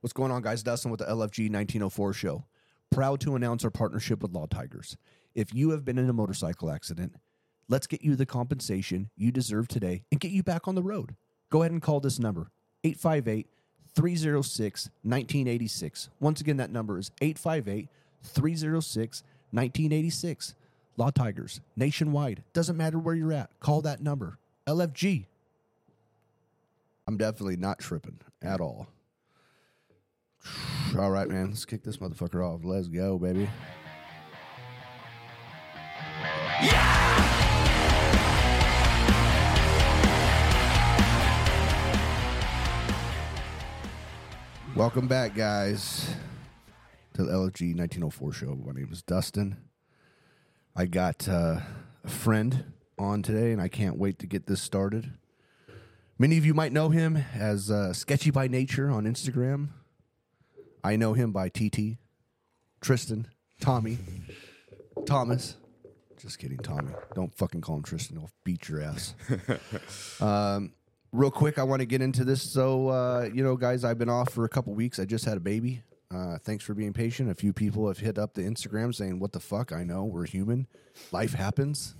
What's going on, guys? Dustin with the LFG 1904 show. Proud to announce our partnership with Law Tigers. If you have been in a motorcycle accident, let's get you the compensation you deserve today and get you back on the road. Go ahead and call this number 858 306 1986. Once again, that number is 858 306 1986. Law Tigers, nationwide. Doesn't matter where you're at. Call that number. LFG. I'm definitely not tripping at all. All right, man. Let's kick this motherfucker off. Let's go, baby. Welcome back, guys, to the LFG 1904 show. My name is Dustin. I got uh, a friend on today, and I can't wait to get this started. Many of you might know him as uh, Sketchy by Nature on Instagram. I know him by TT, Tristan, Tommy, Thomas. Just kidding, Tommy. Don't fucking call him Tristan. He'll beat your ass. um, real quick, I want to get into this. So, uh, you know, guys, I've been off for a couple weeks. I just had a baby. Uh, thanks for being patient. A few people have hit up the Instagram saying, "What the fuck?" I know we're human. Life happens.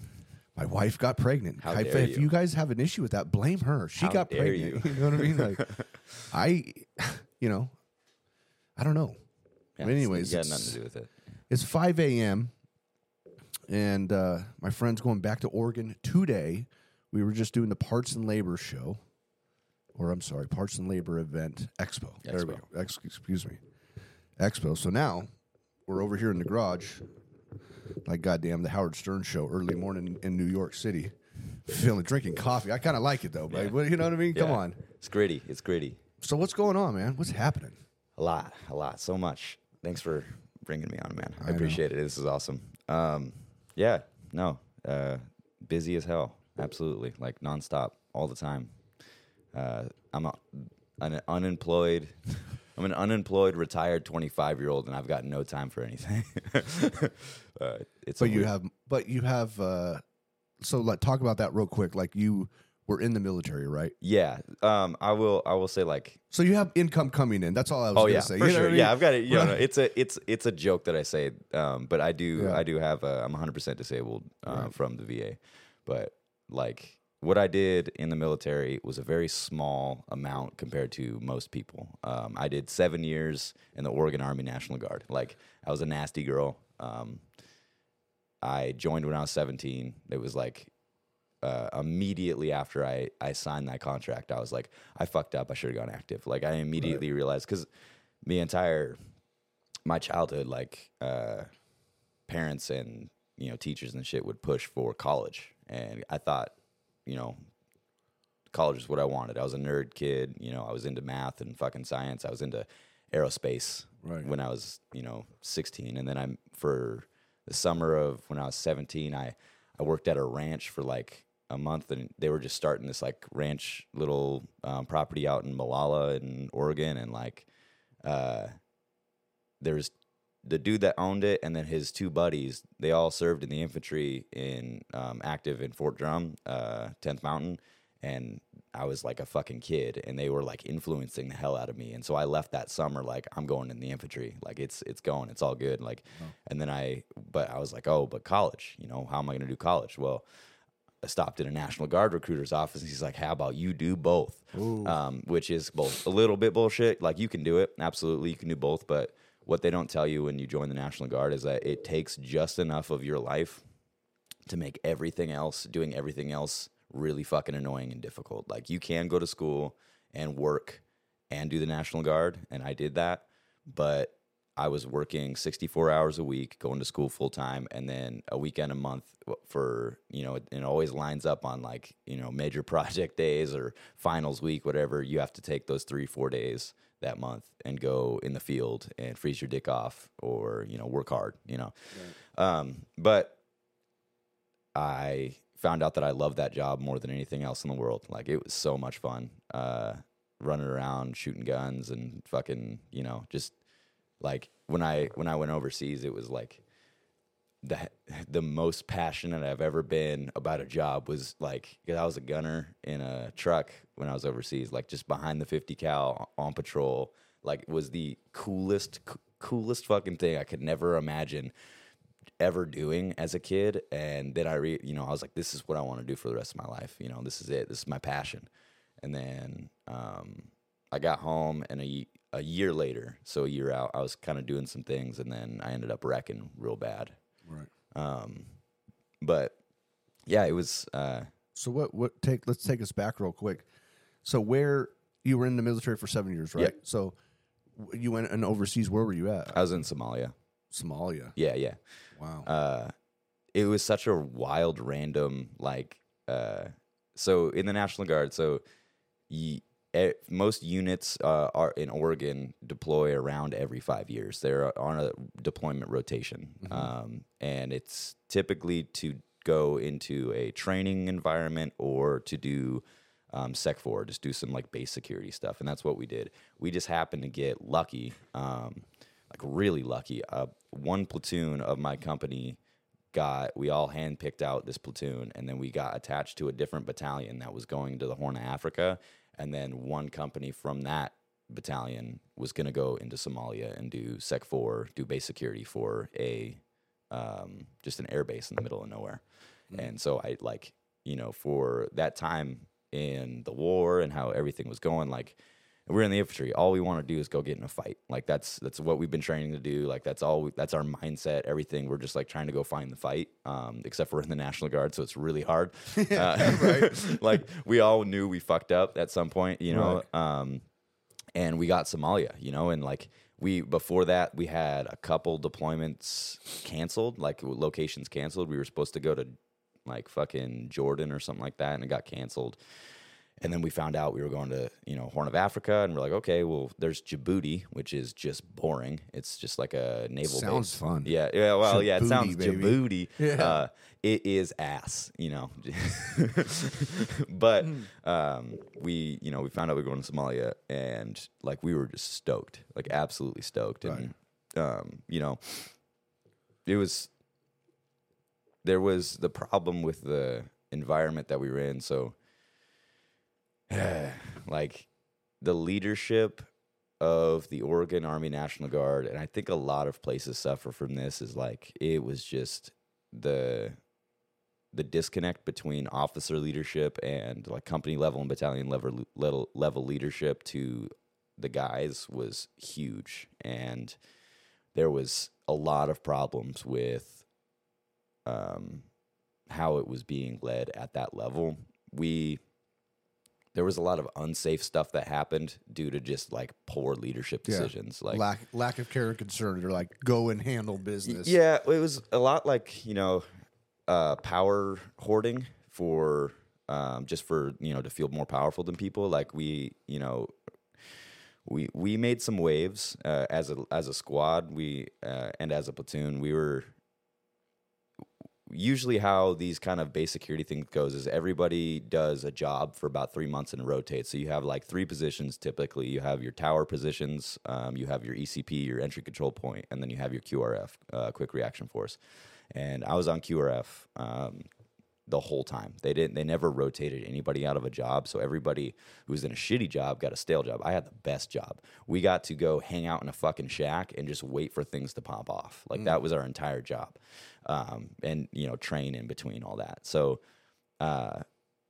My wife got pregnant. How I- dare if you. you guys have an issue with that, blame her. She How got pregnant. you. You. know what I mean? Like, I, you know, I don't know. Yeah, But anyways, it's got it's- nothing to do with it. It's 5 a.m. and uh, my friend's going back to Oregon today. We were just doing the Parts and Labor show, or I'm sorry, Parts and Labor event expo. There we go. Ex- excuse me, expo. So now we're over here in the garage, like goddamn the Howard Stern show, early morning in New York City, feeling drinking coffee. I kind of like it though, but you know what I mean? Come on. It's gritty. It's gritty. So what's going on, man? What's happening? A lot, a lot, so much. Thanks for bringing me on, man. I, know. appreciate it. This is awesome. Um, yeah, no, uh, busy as hell. Absolutely, like nonstop, all the time. Uh, I'm a, an unemployed. I'm an unemployed, retired 25 year old, and I've got no time for anything. uh, it's But you weird- have, but you have. uh So like, talk about that real quick. Like you were in the military, right? yeah. Um, I will. I will say like So you have income coming in. That's all I was Oh gonna yeah, say. for You know sure. I mean? Yeah, I've got it. You know, it's a it's it's a joke that I say, um, but I do Yeah. I do have a I'm 100 percent disabled uh, from the VA, but like what I did in the military was a very small amount compared to most people. Um, I did seven years in the Oregon Army National Guard. Like I was a nasty girl. Um, I joined when I was 17. It was like uh, immediately after I, I signed that contract, I was like, I fucked up. I should have gone active. Like I immediately realized because the entire my childhood, like uh, parents and you know teachers and shit would push for college, and I thought, you know, college is what I wanted. I was a nerd kid. You know, I was into math and fucking science. I was into aerospace Right. when I was you know 16, and then I'm for the summer of when I was 17, I I worked at a ranch for like a month, and they were just starting this like ranch little um, property out in Molalla in Oregon, and like uh, there's the dude that owned it, and then his two buddies. They all served in the infantry in um, active in Fort Drum, uh, 10th Mountain, and I was like a fucking kid, and they were like influencing the hell out of me. And so I left that summer like I'm going in the infantry, like it's it's going, it's all good, like. And then I, but I was like, oh, but college, you know, how am I going to do college? Well. Stopped at a National Guard recruiter's office. And he's like, "How about you do both?" Um, which is both a little bit bullshit. Like you can do it, absolutely, you can do both. But what they don't tell you when you join the National Guard is that it takes just enough of your life to make everything else, doing everything else, really fucking annoying and difficult. Like you can go to school and work and do the National Guard, and I did that, but I was working 64 hours a week, going to school full time, and then a weekend a month for, you know, it always lines up on like, you know, major project days or finals week, whatever. You have to take those three, four days that month and go in the field and freeze your dick off or, you know, work hard, you know. Um, but I found out that I love that job more than anything else in the world. Like it was so much fun, uh, running around, shooting guns and fucking, you know, just like when I, when I went overseas, it was like, the the most passionate I've ever been about a job was like because I was a gunner in a truck when I was overseas, like just behind the 50 cal on patrol. Like was the coolest, coolest fucking thing I could never imagine ever doing as a kid. And then I, re- you know, I was like, this is what I want to do for the rest of my life. You know, this is it. This is my passion. And then um, I got home, and a a year later, so a year out, I was kind of doing some things, and then I ended up wrecking real bad. Right. Um, but yeah, it was. Uh, So what? What take? Let's take us back real quick. So where you were in the military for seven years, right? Yeah. So you went and overseas. Where were you at? I was in Somalia. Somalia. Yeah, yeah. Wow. uh, it was such a wild, random like. Uh, so in the National Guard, so y- e- most units uh, are in Oregon deploy around every five years. They're on a deployment rotation, um, and it's typically to go into a training environment or to do um, SECFOR, just do some like base security stuff, and that's what we did. We just happened to get lucky, um, like really lucky. Uh, one platoon of my company got we all handpicked out this platoon and then we got attached to a different battalion that was going to the horn of africa and then one company from that battalion was going to go into somalia and do SECFOR do base security for a um, just an air base in the middle of nowhere. And so i like you know for that time in the war and how everything was going like we're in the infantry. All we want to do is go get in a fight. Like that's that's what we've been training to do. Like that's all. We, that's our mindset. Everything. We're just like trying to go find the fight. Um, except for in the National Guard, so it's really hard. Uh, right. like we all knew we fucked up at some point, you know. Um, and we got Somalia, you know, and like we before that we had a couple deployments canceled, like locations canceled. We were supposed to go to like fucking Jordan or something like that, and it got canceled. And then we found out we were going to, you know, Horn of Africa, and we're like, okay, well, there's Djibouti, which is just boring. It's just like a naval Sounds base. fun. Yeah, yeah. Well, yeah, it sounds baby. Djibouti. Yeah. Uh, it is ass, you know. but Hmm. um, we, you know, we found out we were going to Somalia, and like we were just stoked, like absolutely stoked, and um, you know, it was there was the problem with the environment that we were in, so like the leadership of the Oregon Army National Guard, and I think a lot of places suffer from this, is like it was just the the disconnect between officer leadership and like company level and battalion level level, level leadership to the guys was huge. And there was a lot of problems with um, how it was being led at that level. We there was a lot of unsafe stuff that happened due to just like poor leadership Yeah. decisions like lack lack of care and concern. They're like, go and handle business. yeah, it was a lot like you know, uh, power hoarding for um, just for you know to feel more powerful than people. Like we, you know, we we made some waves uh, as a as a squad. We uh, and as a platoon, we were usually how these kind of base security things goes is everybody does a job for about three months and rotates. So you have like three positions typically. You have your tower positions, um, you have your ECP, your entry control point, and then you have your QRF, uh, quick reaction force. And I was on QRF um, the whole time. They didn't. They never rotated anybody out of a job. So everybody who was in a shitty job got a stale job. I had the best job. We got to go hang out in a fucking shack and just wait for things to pop off. Like that was our entire job, um, and you know train in between all that. So. Uh,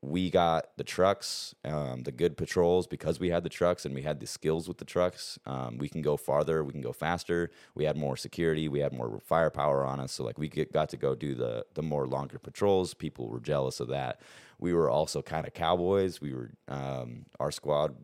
we got the trucks, um, the good patrols because we had the trucks and we had the skills with the trucks. Um, we can go farther, we can go faster. We had more security, we had more firepower on us. So like we get, got to go do the the more longer patrols. People were jealous of that. We were also kind of cowboys. We were um, our squad.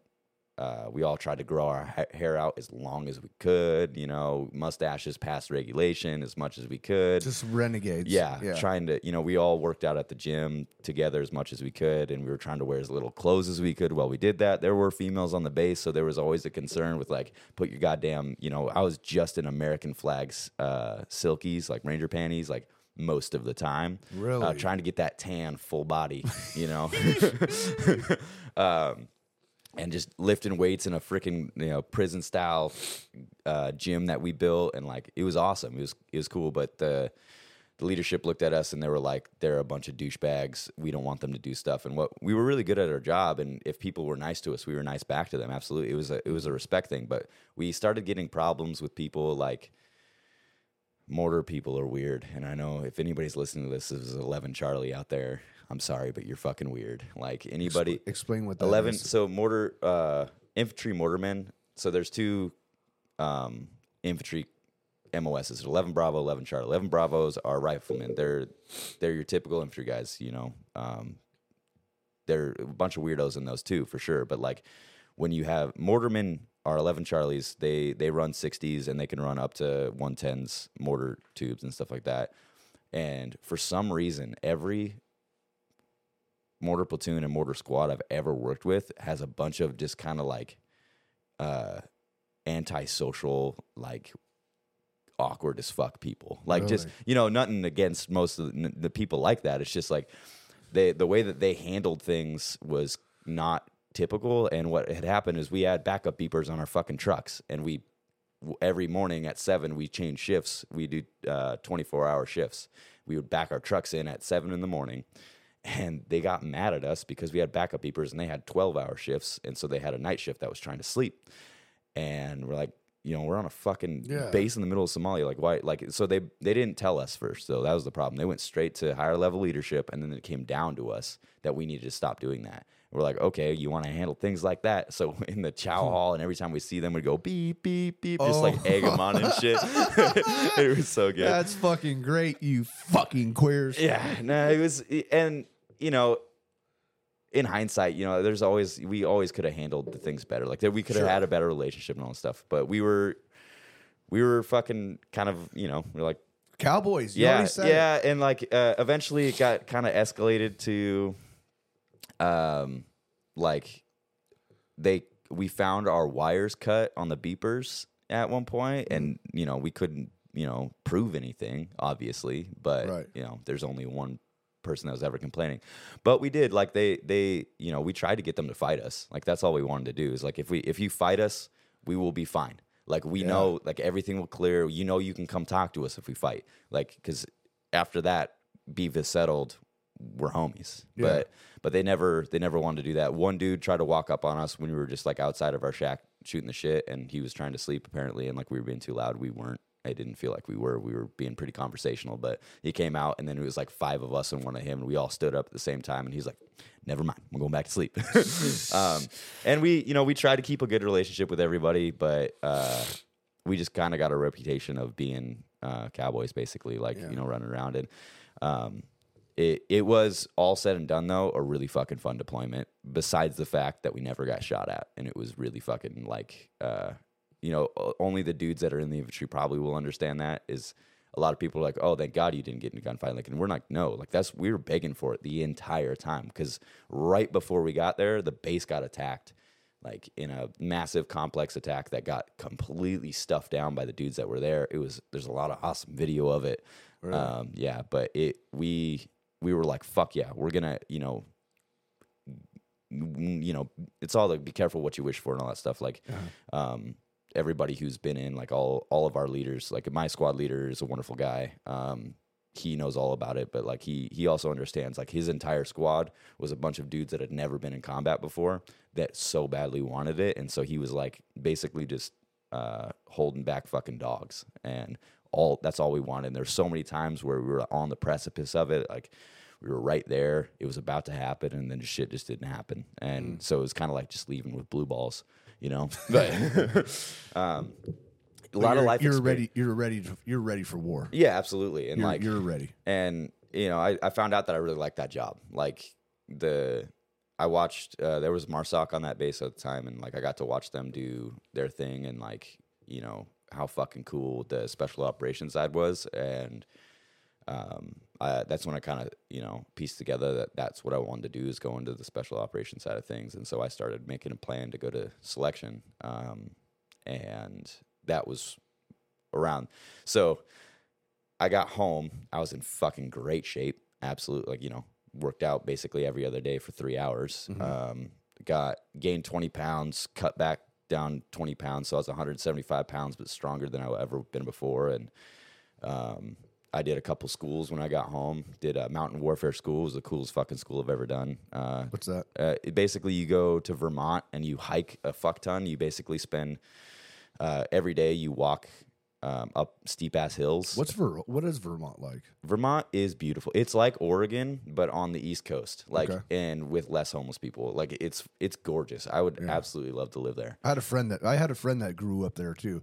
Uh, we all tried to grow our ha- hair out as long as we could. You know, mustaches past regulation as much as we could. Just renegades. Yeah, Yeah. trying to, you know, we all worked out at the gym together as much as we could, and we were trying to wear as little clothes as we could while we did that. There were females on the base, so there was always a concern with like, put your goddamn, you know, I was just in American flags, uh, silkies, like Ranger panties, like most of the time. Uh, Really? trying to get that tan full body, you know. um, and just lifting weights in a freaking you know prison style uh, gym that we built, and like it was awesome. It was it was cool, but the the leadership looked at us and they were like, "They're a bunch of douchebags. We don't want them to do stuff." And what we were really good at our job, and if people were nice to us, we were nice back to them. Absolutely, it was a it was a respect thing. But we started getting problems with people like mortar people are weird. And I know if anybody's listening to this, this is Eleven Charlie out there. I'm sorry, but you're fucking weird. Like anybody, Explain what that eleven. is. So mortar, uh, infantry mortarmen. So there's two um, infantry MOSs. Eleven Bravo, Eleven Charlie. Eleven Bravos are riflemen. They're they're your typical infantry guys. You know, um, there are a bunch of weirdos in those too, for sure. But like when you have mortarmen are 11 Charlies, they they run 60s and they can run up to 110s mortar tubes and stuff like that. And for some reason, every mortar platoon and mortar squad I've ever worked with has a bunch of just kind of like uh antisocial like awkward as fuck people. Like just you know, nothing against most of the, the people like that. It's just like they the way that they handled things was not typical. And what had happened is we had backup beepers on our fucking trucks, and we every morning at seven we change shifts. We do uh, twenty four hour shifts. We would back our trucks in at seven in the morning. And they got mad at us because we had backup beepers and they had 12 hour shifts. And so they had a night shift that was trying to sleep. And we're like, you know, we're on a fucking Yeah. base in the middle of Somalia. Like, why? Like, so they they didn't tell us first, though. That was the problem. They went straight to higher level leadership, and then it came down to us that we needed to stop doing that. We're like, okay, you want to handle things like that? So in the chow hmm. hall, and every time we see them, we go beep beep beep, just like Oh. egg them on and shit. it was so good. That's fucking great, you fucking queers. Yeah, no, it was, and you know, in hindsight, you know, there's always we always could have handled the things better. Like that, we could have Sure. had a better relationship and all that stuff. But we were, we were fucking kind of, you know, we're like, Cowboys. You yeah, said it. yeah, and like uh, eventually it got kind of escalated to, um, like they we found our wires cut on the beepers at one point, and you know we couldn't you know prove anything obviously, but Right. you know there's only one person that was ever complaining. But we did like they they you know we tried to get them to fight us. Like that's all we wanted to do is like if we if you fight us we will be fine. Like we Yeah. know like everything will clear. You know you can come talk to us if we fight. Like because after that beef is settled we're homies. Yeah. but but they never they never wanted to do that. One dude tried to walk up on us when we were just like outside of our shack shooting the shit and he was trying to sleep apparently and like we were being too loud we weren't I didn't feel like we were. We were being pretty conversational, but he came out, and then it was like five of us and one of him, and we all stood up at the same time, and he's like, "Never mind, I'm going back to sleep." um, and we, you know, we try to keep a good relationship with everybody, but uh, we just kind of got a reputation of being uh, cowboys, basically, like Yeah. you know, running around. And um, it it was all said and done though a really fucking fun deployment. Besides the fact that we never got shot at, and it was really fucking like, uh, you know, only the dudes that are in the infantry probably will understand that. Is a lot of people are like, oh, thank God you didn't get in a gunfight. Like, and we're like, no, like that's we were begging for it the entire time because right before we got there, the base got attacked like in a massive complex attack that got completely stuffed down by the dudes that were there. It was there's a lot of awesome video of it. Um, yeah, but it we we were like fuck yeah, we're gonna you know you know it's all the be careful what you wish for and all that stuff. Like um, everybody who's been in like all all of our leaders, like my squad leader is a wonderful guy. Um, he knows all about it, but like he he also understands like his entire squad was a bunch of dudes that had never been in combat before that so badly wanted it, and so he was like basically just uh, holding back fucking dogs, and all that's all we wanted. And there's so many times where we were on the precipice of it, like we were right there, it was about to happen, and then shit just didn't happen, and so it was kind of like just leaving with blue balls, you know. But um, a lot you're, of life. You're ready. You're ready. To, you're ready for war. yeah, absolutely. And You're, like you're ready. and you know, I, I found out that I really liked that job. Like the I watched uh, there was Marsoc on that base at the time and like I got to watch them do their thing and like, you know, how fucking cool the special operations side was and um, I, that's when I kind of you know pieced together that that's what I wanted to do is go into the special operations side of things, and so I started making a plan to go to selection, um, and that was around. So I got home, I was in fucking great shape, absolutely, like you know, worked out basically every other day for three hours. Um, got gained twenty pounds, cut back down twenty pounds, so I was 175 pounds, but stronger than I ever been before, and um, I did a couple schools when I got home. Did a mountain warfare school. It was the coolest fucking school I've ever done. Uh, What's that? uh, it basically, you go to Vermont and you hike a fuck ton. You basically spend uh, every day you walk um, up steep ass hills. What's Ver- what is Vermont like? Vermont is beautiful. It's like Oregon, but on the East Coast, like Okay. and with less homeless people. Like it's it's gorgeous. I would absolutely love to live there. I had a friend that I had a friend that grew up there too,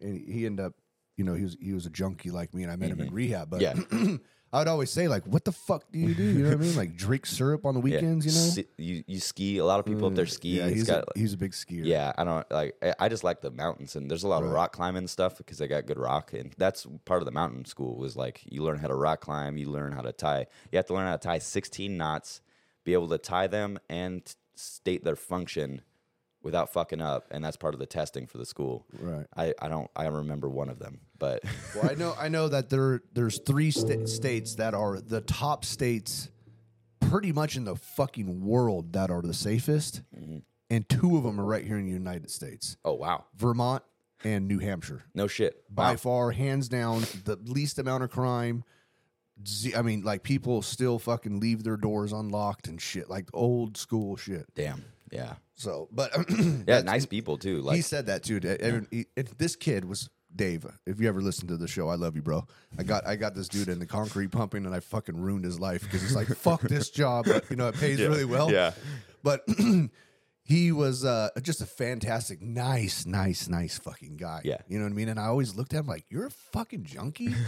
and he ended up, you know, he was he was a junkie like me, and I met him in mm-hmm. rehab. But Yeah. I would always say like, "What the fuck do you do?" You know what I mean? Like drink syrup on the Yeah. weekends. You know? You you ski. A lot of people up there mm. ski. yeah, he's got, a, he's a big skier. Yeah, I don't like. I- I just like the mountains, and there's a lot of rock climbing stuff because they got good rock, and that's part of the mountain school. Was like you learn how to rock climb, you learn how to tie. You have to learn how to tie 16 knots, be able to tie them and state their function without fucking up, and that's part of the testing for the school. Right. I, I don't I remember one of them, but Well, I know I know that there there's three sta- states that are the top states, pretty much in the fucking world that are the safest, Mm-hmm. and two of them are right here in the United States: oh wow, Vermont and New Hampshire. no shit. by Wow. far, hands down, the least amount of crime. I mean, like people still fucking leave their doors unlocked and shit, like old school shit. Damn. Yeah. So, but Yeah. Nice people too. Like he said that too. to he- if this kid was Dave. If you ever listen to the show, I love you, bro. I got I got this dude in the concrete pumping, and I fucking ruined his life because he's like, "Fuck this job," but you know it pays really well. Yeah. But he was uh, just a fantastic, nice, nice, nice fucking guy. Yeah. You know what I mean? And I always looked at him like, you're a fucking junkie.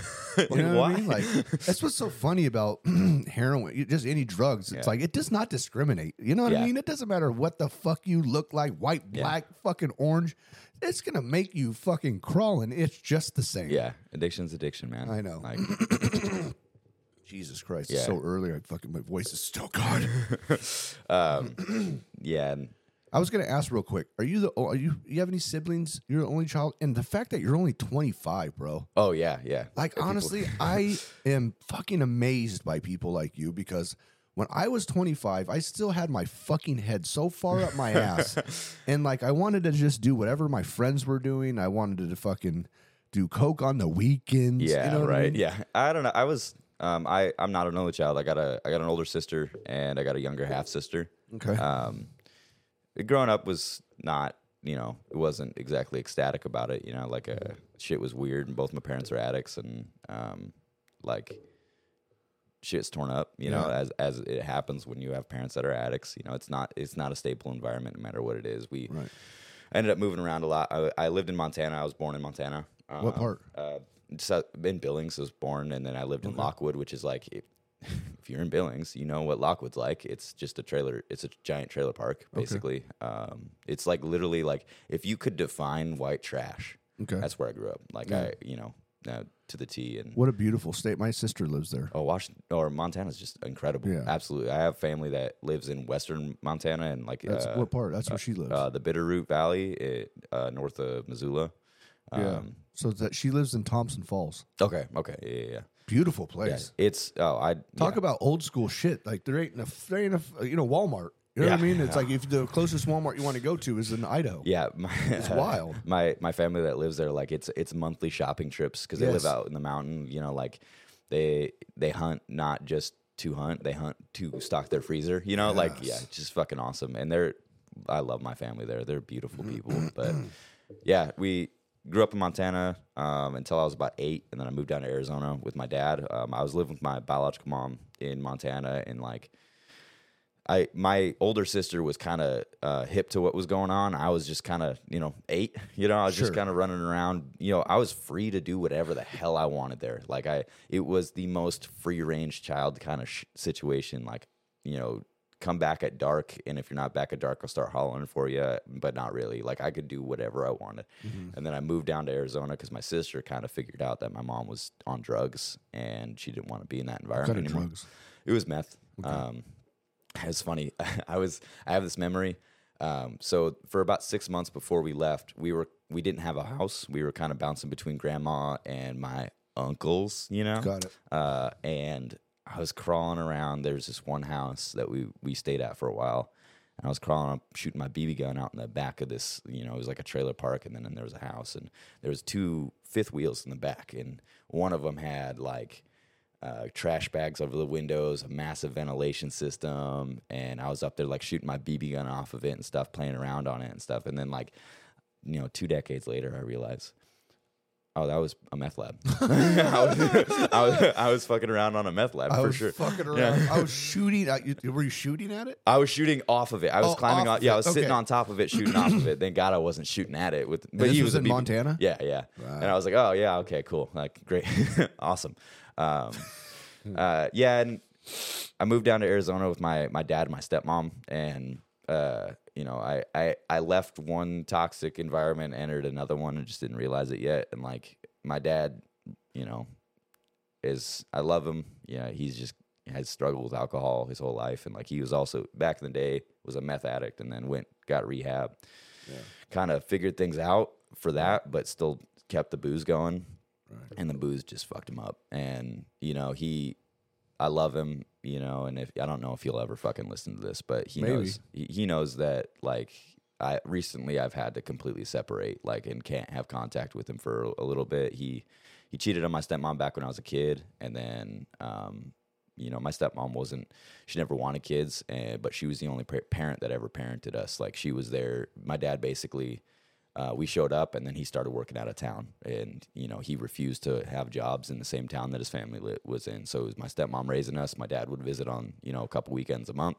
You know what I mean? Like, that's what's so funny about heroin, just any drugs. It's Yeah. like, it does not discriminate. You know what I Yeah. mean? It doesn't matter what the fuck you look like white, Yeah. black, fucking orange. It's going to make you fucking crawling. It's just the same. Yeah. Addiction's addiction, man. I know. Like Jesus Christ. Yeah. It's so early. I fucking, my voice is still gone. um yeah, and I was gonna ask real quick. Are you the? Are you? You have any siblings? You're the only child, and the fact that you're only 25, bro. oh yeah, yeah. Like People- honestly, I am fucking amazed by people like you because when I was 25, I still had my fucking head so far up my ass, and like I wanted to just do whatever my friends were doing. I wanted to fucking do coke on the weekends. you Yeah, know what I right. mean? Yeah, I don't know. I was, um, I I'm not an only child. I got a I got an older sister and I got a younger half sister. Okay. Um, growing up was not, you know, it wasn't exactly ecstatic about it. You know, like uh, shit was weird, and both my parents are addicts, and um, like shit's torn up. You know, Yeah. as as it happens when you have parents that are addicts. You know, it's not it's not a stable environment, no matter what it is. We Right. I ended up moving around a lot. I, I lived in Montana. I was born in Montana. What Um, part? Uh, in Billings. I was born, and then I lived in Lockwood, which is like, if, you're in Billings, you know what Lockwood's like. It's just a trailer. It's a giant trailer park, basically. Um, it's like literally like if you could define white trash, Okay. that's where I grew up. Like I, you know, uh, to the T. And What a beautiful state. My sister lives there. oh, Washington or Montana's just incredible. Yeah. Absolutely. I have family that lives in western Montana and like That's uh, what part? That's where she lives. uh, the Bitterroot Valley, it, uh, north of Missoula. yeah. Um, So that she lives in Thompson Falls. Okay. Okay. Yeah. Yeah. yeah. Beautiful Yeah, place. it's oh I Talk yeah. about old school shit. Like there ain't a there ain't a you know Walmart. You know what I Yeah. mean? It's like if the closest Walmart you want to go to is in Idaho. yeah my, It's wild. my my family that lives there like it's it's monthly shopping trips because they Yes. live out in the mountain you know like they they hunt not just to hunt they hunt to stock their freezer you know like yeah it's just fucking awesome and they're I love my family there they're beautiful Mm-hmm. people but yeah we grew up in Montana um, until I was about eight and then I moved down to Arizona with my dad um, I was living with my biological mom in Montana and like I my older sister was kind of uh, hip to what was going on. I was just kind of you know eight. You know, I was just kind of running around. You know, I was free to do whatever the hell I wanted there. Like I, it was the most free range child kind of sh- situation. Like you know, come back at dark, and if you're not back at dark, I'll start hollering for you. But not really. Like I could do whatever I wanted. And then I moved down to Arizona because my sister kind of figured out that my mom was on drugs and she didn't want to be in that environment anymore. drugs? It was meth. Um, it's funny. I was I have this memory. Um, so for about six months before we left, we were we didn't have a house. We were kind of bouncing between grandma and my uncles. You know, Got it. uh, and I was crawling around. There's this one house that we we stayed at for a while, And I was crawling up, shooting my BB gun out in the back of this, you know, it was like a trailer park, and then and there was a house, and there was two fifth wheels in the back, and one of them had like uh, trash bags over the windows, a massive ventilation system, and I was up there like shooting my BB gun off of it and stuff, playing around on it and stuff, and then like, you know, two decades later, I realized. Oh, that was a meth lab. I, was, I, was, I was fucking around on a meth lab I for was sure. fucking around. Yeah. I was shooting. At, you, were you shooting at it? I was shooting off of it. I was Oh, climbing off on. Yeah, I it. was sitting on top of it, shooting off of it. Thank God I wasn't shooting at it with. But this he was a in BB Montana? Yeah, yeah. And I was like, oh yeah, okay, cool, like great, awesome. Um, uh, yeah, and I moved down to Arizona with my my dad and my stepmom, and uh, you know, I, I I left one toxic environment, entered another one, and just didn't realize it yet. And like my dad, you know, is I love him. Yeah, he's just has struggled with alcohol his whole life, and like he was also back in the day was a meth addict, and then went got rehab. Yeah. Kind of figured things out for that, but still kept the booze going, and the booze just fucked him up. And you know he, I love him. You know, and if I don't know if he'll ever fucking listen to this, but he Maybe. knows he, he knows that like I recently I've had to completely separate like and can't have contact with him for a little bit. He he cheated on my stepmom back when I was a kid, and then um, you know my stepmom wasn't she never wanted kids, and but she was the only parent that ever parented us. Like she was there. My dad basically. Uh, we showed up and then he started working out of town and you know he refused to have jobs in the same town that his family li- was in so it was my stepmom raising us my dad would visit on you know a couple weekends a month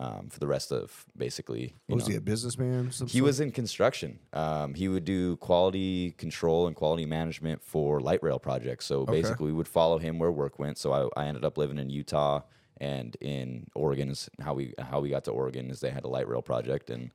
um, for the rest of basically you Was know, he a businessman? he sort? was in construction. Um, he would do quality control and quality management for light rail projects. So basically, we would follow him where work went. So I, I ended up living in Utah and in Oregon. Is how we how we got to Oregon is they had a light rail project, and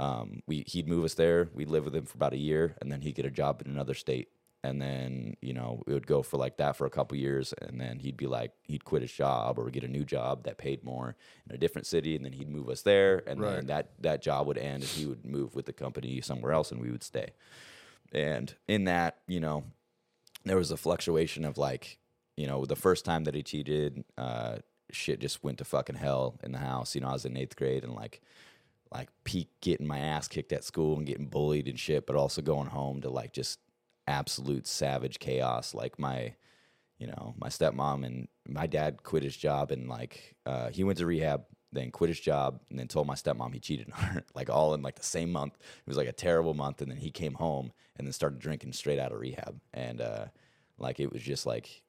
um, we he'd move us there. We'd live with him for about a year, and then he'd get a job in another state. And then you know we would go for like that for a couple years, and then he'd be like he'd quit his job or get a new job that paid more in a different city, and then he'd move us there, and then that that job would end, and he would move with the company somewhere else, and we would stay. And in that, you know, there was a fluctuation of like, you know, the first time that he cheated, uh, shit just went to fucking hell in the house. You know, I was in eighth grade and like, like peak getting my ass kicked at school and getting bullied and shit, but also going home to like just absolute savage chaos. Like my, you know, my stepmom and my dad quit his job and like uh, he went to rehab, then quit his job, and then told my stepmom he cheated on her, like all in like the same month. It was like a terrible month, and then he came home and then started drinking straight out of rehab, and uh, like it was just like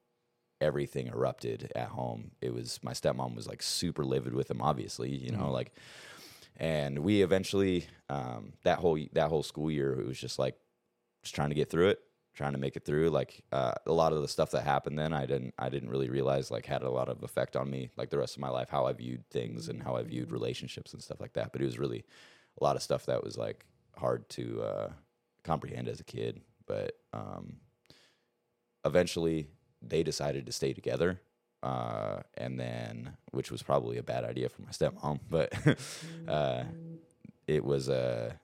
everything erupted at home. It was my stepmom was like super livid with him, obviously, you know, like, and we eventually um, that whole that whole school year it was just like just trying to get through it trying to make it through. Like uh, a lot of the stuff that happened then i didn't i didn't really realize like had a lot of effect on me like the rest of my life how i viewed things and how i viewed relationships and stuff like that. But it was really a lot of stuff that was like hard to uh, comprehend as a kid. But um, eventually they decided to stay together uh, and then which was probably a bad idea for my stepmom but uh, it was a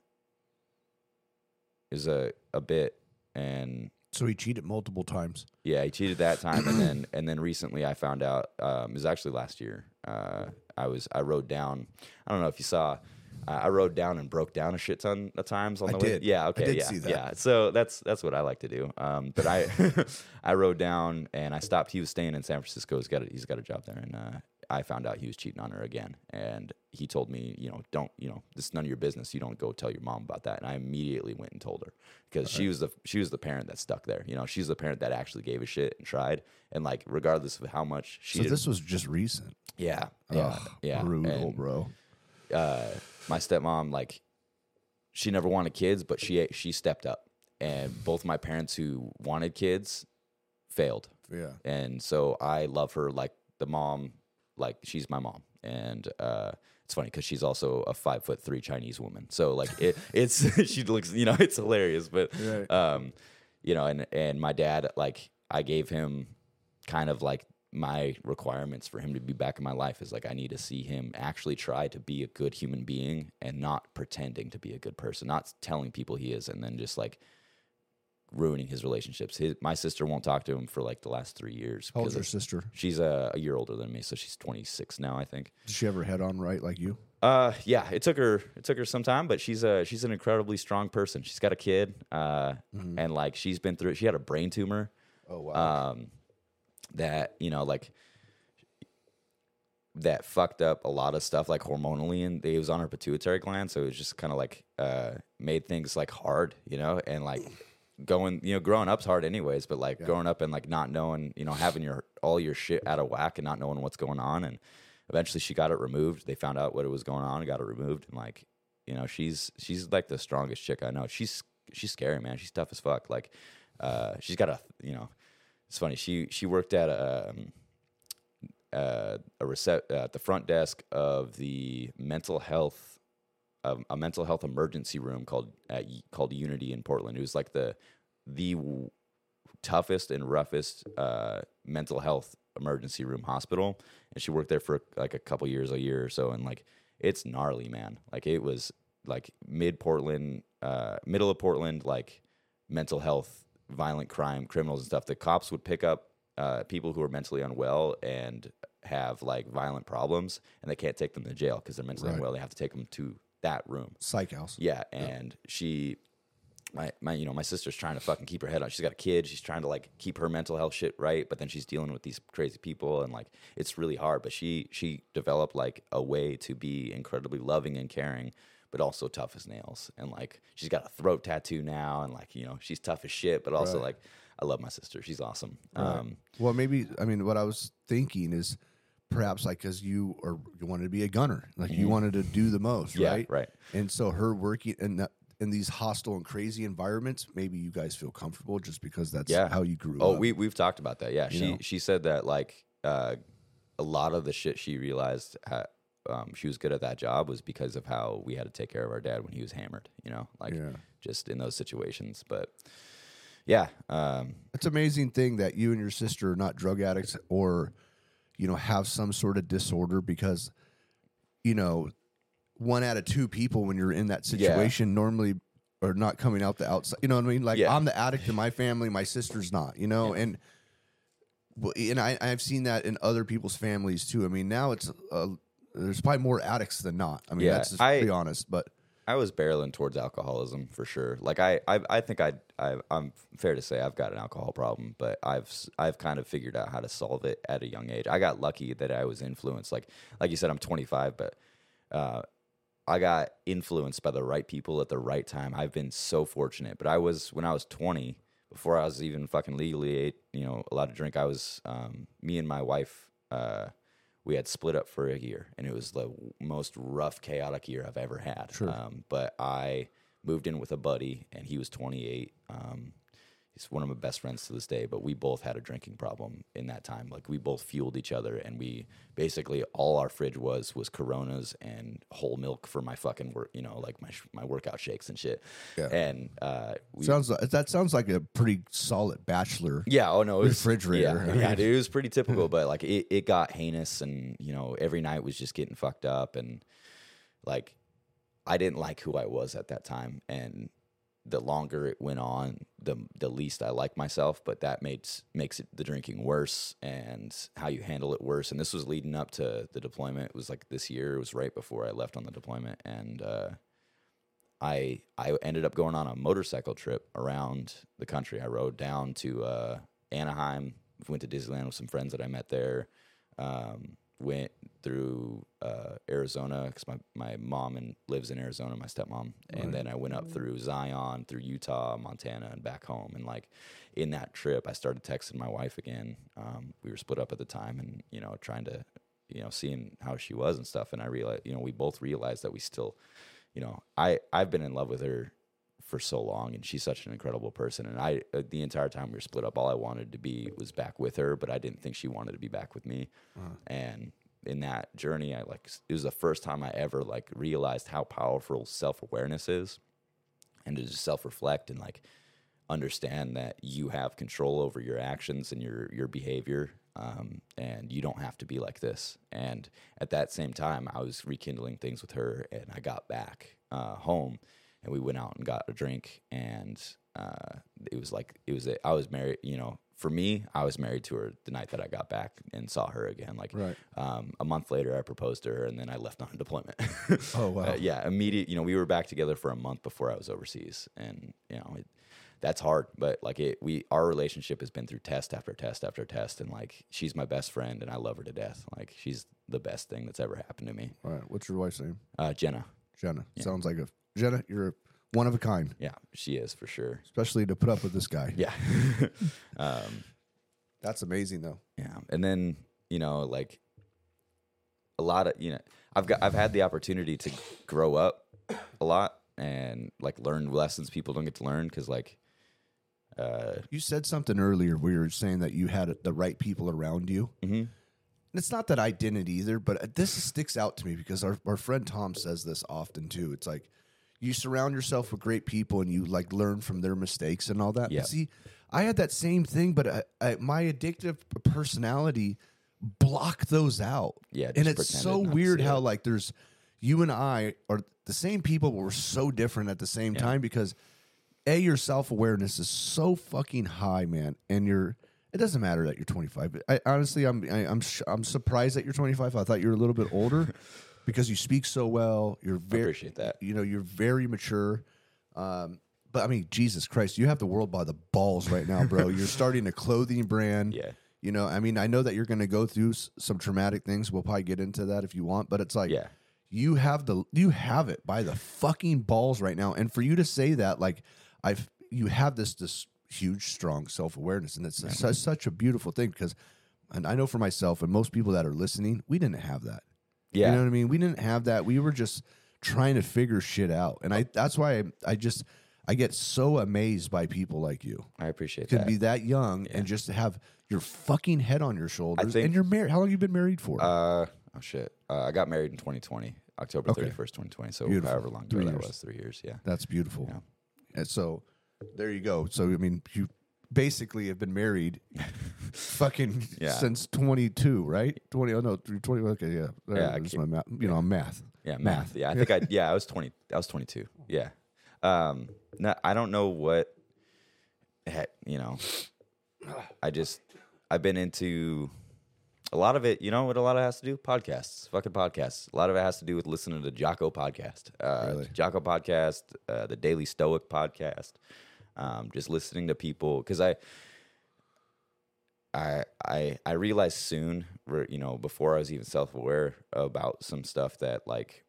was a, a bit and So he cheated multiple times. yeah, he cheated that time, and then and then recently I found out um, it was actually last year. Uh, I was I rode down. I don't know if you saw. Uh, I rode down and broke down a shit ton of times on I the way. did. Yeah, I okay, did yeah, see that. yeah. So that's that's what I like to do. Um, but I I rode down and I stopped. He was staying in San Francisco. He's got a, he's got a job there, and uh, I found out he was cheating on her again. And he told me, you know, don't you know, this is none of your business. You don't go tell your mom about that. And I immediately went and told her because she was the she was the parent that stuck there. You know, she's the parent that actually gave a shit and tried. And like, regardless of how much she So did, this was just recent. yeah, yeah, Ugh, yeah, Brutal, And, bro. Uh, my stepmom like she never wanted kids, but she she stepped up, and both my parents who wanted kids failed, Yeah. and so I love her like the mom, like she's my mom, and uh, it's funny because she's also a five foot three Chinese woman, so like it, it's she looks you know it's hilarious, but Right. um, you know, and and my dad like I gave him kind of like my requirements for him to be back in my life is like I need to see him actually try to be a good human being and not pretending to be a good person, not telling people he is, and then just like ruining his relationships. His, my sister won't talk to him for like the last three years. How old's because your sister? She's a, a year older than me, so she's 26 now, I think. Did she ever head on right like you? Uh, yeah, it took her it took her some time, but she's a she's an incredibly strong person. She's got a kid, uh, and like she's been through. She had a brain tumor. Oh wow. um, that you know like that fucked up a lot of stuff like hormonally and it was on her pituitary gland so it was just kind of like uh made things like hard you know and like going you know growing up's hard anyways but like growing up and like not knowing you know having your all your shit out of whack and not knowing what's going on and eventually she got it removed. They found out what it was going on and got it removed and like you know she's she's like the strongest chick i know. She's she's scary man. She's tough as fuck. Like uh she's got a you know it's funny. She she worked at a um, uh, a recep- uh, at the front desk of the mental health um, a mental health emergency room called called Unity in Portland. It was like the the w- toughest and roughest uh, mental health emergency room hospital, and she worked there for like a couple years, a year or so, and like it's gnarly, man. Like it was like mid Portland, uh, middle of Portland, like mental health, violent crime, criminals and stuff. The cops would pick up uh, people who are mentally unwell and have like violent problems, and they can't take them to jail because they're mentally Right. unwell. They have to take them to that room. Psych house. Yeah, and she, my my, you know, my sister's trying to fucking keep her head on. She's got a kid. She's trying to like keep her mental health shit right, but then she's dealing with these crazy people, and like it's really hard. But she she developed like a way to be incredibly loving and caring, but also tough as nails. And like she's got a throat tattoo now, and like you know she's tough as shit, but also Right. like I love my sister. She's awesome. Um, Well, maybe I mean what I was thinking is perhaps like because you or you wanted to be a gunner, like you wanted to do the most, Mm-hmm. Yeah, right? right. And so her working in that in these hostile and crazy environments, maybe you guys feel comfortable just because that's Yeah. how you grew Oh, up. we we've talked about that. Yeah, You she know? she said that like uh, a lot of the shit she realized ha- um, she was good at that job was because of how we had to take care of our dad when he was hammered. You know, like Yeah. just in those situations. But yeah, um, It's an amazing thing that you and your sister are not drug addicts or, you know, have some sort of disorder because, you know, one out of two people when you're in that Yeah. situation normally are not coming out the outside. You know what I mean? Like Yeah. I'm the addict in my family, my sister's not. You know, and well, and I I've seen that in other people's families too. I mean, now it's uh, there's probably more addicts than not. I mean, Yeah, that's just I- to be honest, but. I was barreling towards alcoholism for sure. Like I, I, I think I, I, I'm fair to say I've got an alcohol problem, but I've, I've kind of figured out how to solve it at a young age. I got lucky that I was influenced. Like, like you said, I'm 25, but uh, I got influenced by the right people at the right time. I've been so fortunate. But I was when I was 20, before I was even fucking legally, ate, you know, allowed to drink. I was, um, me and my wife. Uh, we had split up for a year and it was the most rough chaotic year i've ever had Sure. um, but i moved in with a buddy and he was 28 um, he's one of my best friends to this day but we both had a drinking problem in that time like we both fueled each other and we basically all our fridge was was coronas and whole milk for my fucking work you know like my sh- my workout shakes and shit Yeah. and uh we, Sounds like, that sounds like a pretty solid bachelor. yeah, oh no, it was Refrigerator. Yeah, yeah, dude, it was pretty typical, but like it, it got heinous, and you know, every night was just getting fucked up, and like I didn't like who I was at that time, and the longer it went on, the the least I liked myself. But that makes makes it the drinking worse, and how you handle it worse. And this was leading up to the deployment. It was like this year. It was right before I left on the deployment, and. uh I I ended up going on a motorcycle trip around the country. I rode down to uh, Anaheim, went to Disneyland with some friends that I met there. Um, went through uh, Arizona because my, my mom and lives in Arizona, my stepmom, and then I went up through Zion, through Utah, Montana, and back home. And like in that trip, I started texting my wife again. Um, we were split up at the time, and you know trying to you know seeing how she was and stuff. And I realized you know we both realized that we still you know, I I've been in love with her for so long, and she's such an incredible person. And I, uh, the entire time we were split up, all I wanted to be was back with her, but I didn't think she wanted to be back with me. And in that journey, I like it was the first time I ever like realized how powerful self awareness is, and to just self reflect and like understand that you have control over your actions and your your behavior um, and you don't have to be like this and at that same time i was rekindling things with her and i got back uh, home and we went out and got a drink and uh, it was like it was a, I was married. You know, for me, I was married to her the night that I got back and saw her again. Like Right. um, a month later, I proposed to her, and then I left on deployment. Oh, wow. Uh, yeah, immediate. You know, we were back together for a month before I was overseas, and you know, it, that's hard. But like it, we our relationship has been through test after test after test, and like she's my best friend, and I love her to death. Like she's the best thing that's ever happened to me. All right. What's your wife's name? Uh, Jenna, Jenna. Sounds like a Jenna. You're one of a kind, yeah, she is for sure. especially to put up with this guy. Yeah. um, That's amazing, though. Yeah, and then you know, like a lot of you know, I've got I've had the opportunity to grow up a lot and like learn lessons people don't get to learn because like, uh, You said something earlier where you were saying that you had the right people around you. mhm. And it's not that I didn't either, but this sticks out to me because our, our friend Tom says this often too. It's like you surround yourself with great people and you like learn from their mistakes and all that. Yeah. But see, I had that same thing, but I, I, my addictive personality blocked those out. Yeah, and it's so weird how it. like there's you and I are the same people, but we're so different at the same time because a your self awareness is so fucking high, man, and you're. It doesn't matter that you're 25. But I honestly, I'm I, I'm sh- I'm surprised that you're 25. I thought you were a little bit older because you speak so well. You're very appreciate that. You know, you're very mature. Um, but I mean, Jesus Christ, you have the world by the balls right now, bro. you're starting a clothing brand. Yeah. You know, I mean, I know that you're going to go through s- some traumatic things. We'll probably get into that if you want, but it's like, Yeah. you have the you have it by the fucking balls right now. And for you to say that, like, I've you have this this huge, strong self awareness, and it's such, such a beautiful thing because, and I know for myself and most people that are listening, we didn't have that. Yeah, You know what I mean? We didn't have that. We were just trying to figure shit out, and I that's why I, I just I get so amazed by people like you I appreciate to that. be that young and just to have your fucking head on your shoulders. think- and you're married. How long you been married for? uh, oh shit, uh, I got married in 2020, October Okay. 31st, 2020. So Beautiful. however long Three that years. was, three years. Yeah, That's beautiful. Yeah. And so there you go. So I mean, you basically have been married fucking Yeah. since 22, right? 20 oh no, 20 okay, yeah. Yeah, can't- my math. You know, math. Yeah, math. Yeah, I think I yeah, I was 20 I was 22. Yeah. Um no, I don't know what heck, you know. I just I've been into a lot of it, you know what a lot of it has to do? Podcasts. Fucking podcasts. A lot of it has to do with listening to Jocko podcast. Uh Really? Jocko podcast, uh, the Daily Stoic podcast. Um, just listening to people because I I I I realized soon, you know, before I was even self aware about some stuff that like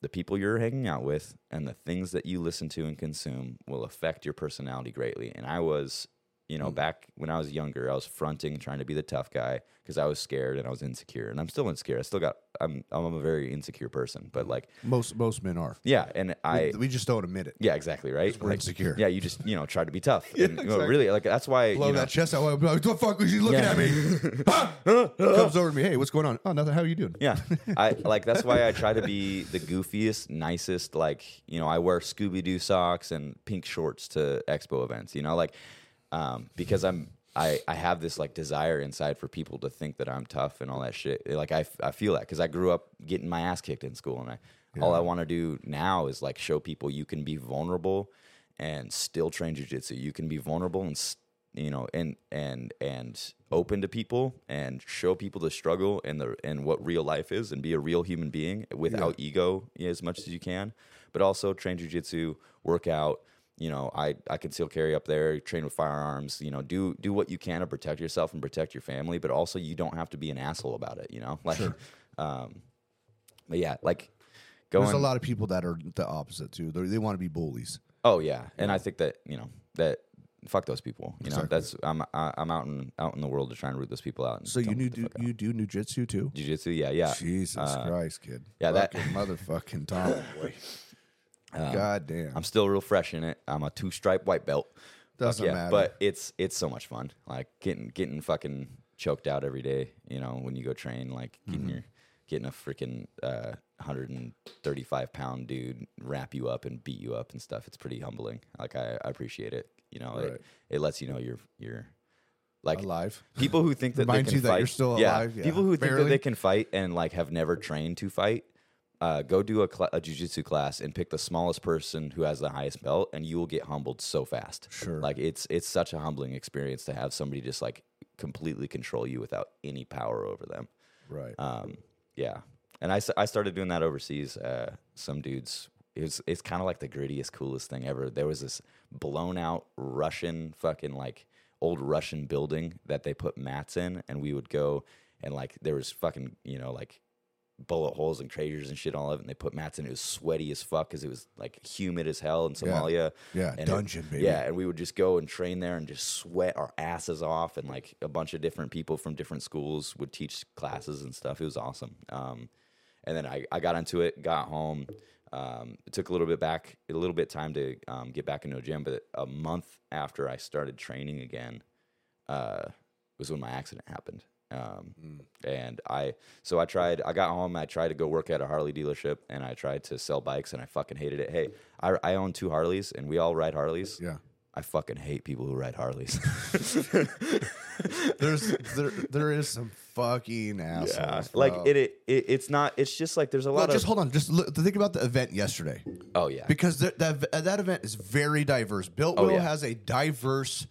the people you're hanging out with and the things that you listen to and consume will affect your personality greatly. And I was, you know, mm. back when I was younger, I was fronting, trying to be the tough guy because I was scared and I was insecure, and I'm still insecure. I still got, I'm, I'm a very insecure person, but like, Most most men are. yeah, and I, we just don't admit it. yeah, exactly, right. we're insecure. Yeah, you just, you know, try to be tough. Yeah, and, you know, exactly. really, like that's why, Blow you know, that chest out. What the fuck was he looking Yeah. at me? Comes over to me. Hey, what's going on? Oh, nothing. How are you doing? Yeah, I like that's why I try to be the goofiest, nicest. Like you know, I wear Scooby Doo socks and pink shorts to expo events. You know, like um, because I'm I I have this like desire inside for people to think that I'm tough and all that shit. Like I I feel that because I grew up getting my ass kicked in school, and I all I want to do now is like show people you can be vulnerable and still train jujitsu. You can be vulnerable and you know and and and open to people and show people the struggle and the and what real life is and be a real human being without ego as much as you can but also train jujitsu work out you know i i conceal carry up there train with firearms you know do do what you can to protect yourself and protect your family but also you don't have to be an asshole about it you know like um but yeah like going There's a lot of people that are the opposite too. They, they want to be bullies. Oh yeah, and I think that you know that fuck those people. You know Exactly. that's I'm I, I'm out in out in the world to try and root those people out. And So you do, out. you do jujitsu too? jiu-jitsu? Yeah, yeah. Jesus Uh, Christ, kid. yeah, that- motherfucking Tom boy. God damn. I'm still real fresh in it. I'm a two stripe white belt. Doesn't yeah, matter. but it's it's so much fun. Like getting getting fucking choked out every day. You know when you go train, like getting Mm-hmm. your getting a freaking uh, 135 pound dude wrap you up and beat you up and stuff. It's pretty humbling. Like I, I appreciate it. You know, Right. it, it lets you know you're you're like alive. people who think that they can you that you're still yeah, alive, yeah. people who think that they can fight and like have never trained to fight uh, go do a, cl- a jujitsu class and pick the smallest person who has the highest belt, and you will get humbled so fast. Sure. Like it's it's such a humbling experience to have somebody just like completely control you without any power over them. Right. Um, yeah, and I, I started doing that overseas. Uh, some dudes, it was it's kind of like the grittiest, coolest thing ever. There was this blown out Russian fucking like old Russian building that they put mats in, and we would go and like there was fucking you know like bullet holes and craters and shit all of it. And they put mats in. It was sweaty as fuck because it was like humid as hell in Somalia. Yeah, And it- dungeon, baby. Yeah, and we would just go and train there and just sweat our asses off. And like a bunch of different people from different schools would teach classes and stuff. It was awesome. Um, and then I, I got into it, got home. Um, it took a little bit back, a little bit time to um, get back into a gym, but a month after I started training again, uh, was when my accident happened. Um, and I, so I tried, I got home, I tried to go work at a Harley dealership and I tried to sell bikes and I fucking hated it. Hey, I, I own two Harleys and we all ride Harleys. Yeah. I fucking hate people who ride Harleys. There's there there is some fucking assholes. like it, it, it, it's not, it's just like there's a lot just of, just hold on. Just look, think about the event yesterday oh yeah. because that that, that event is very diverse. Built Oh, Will yeah. has a diverse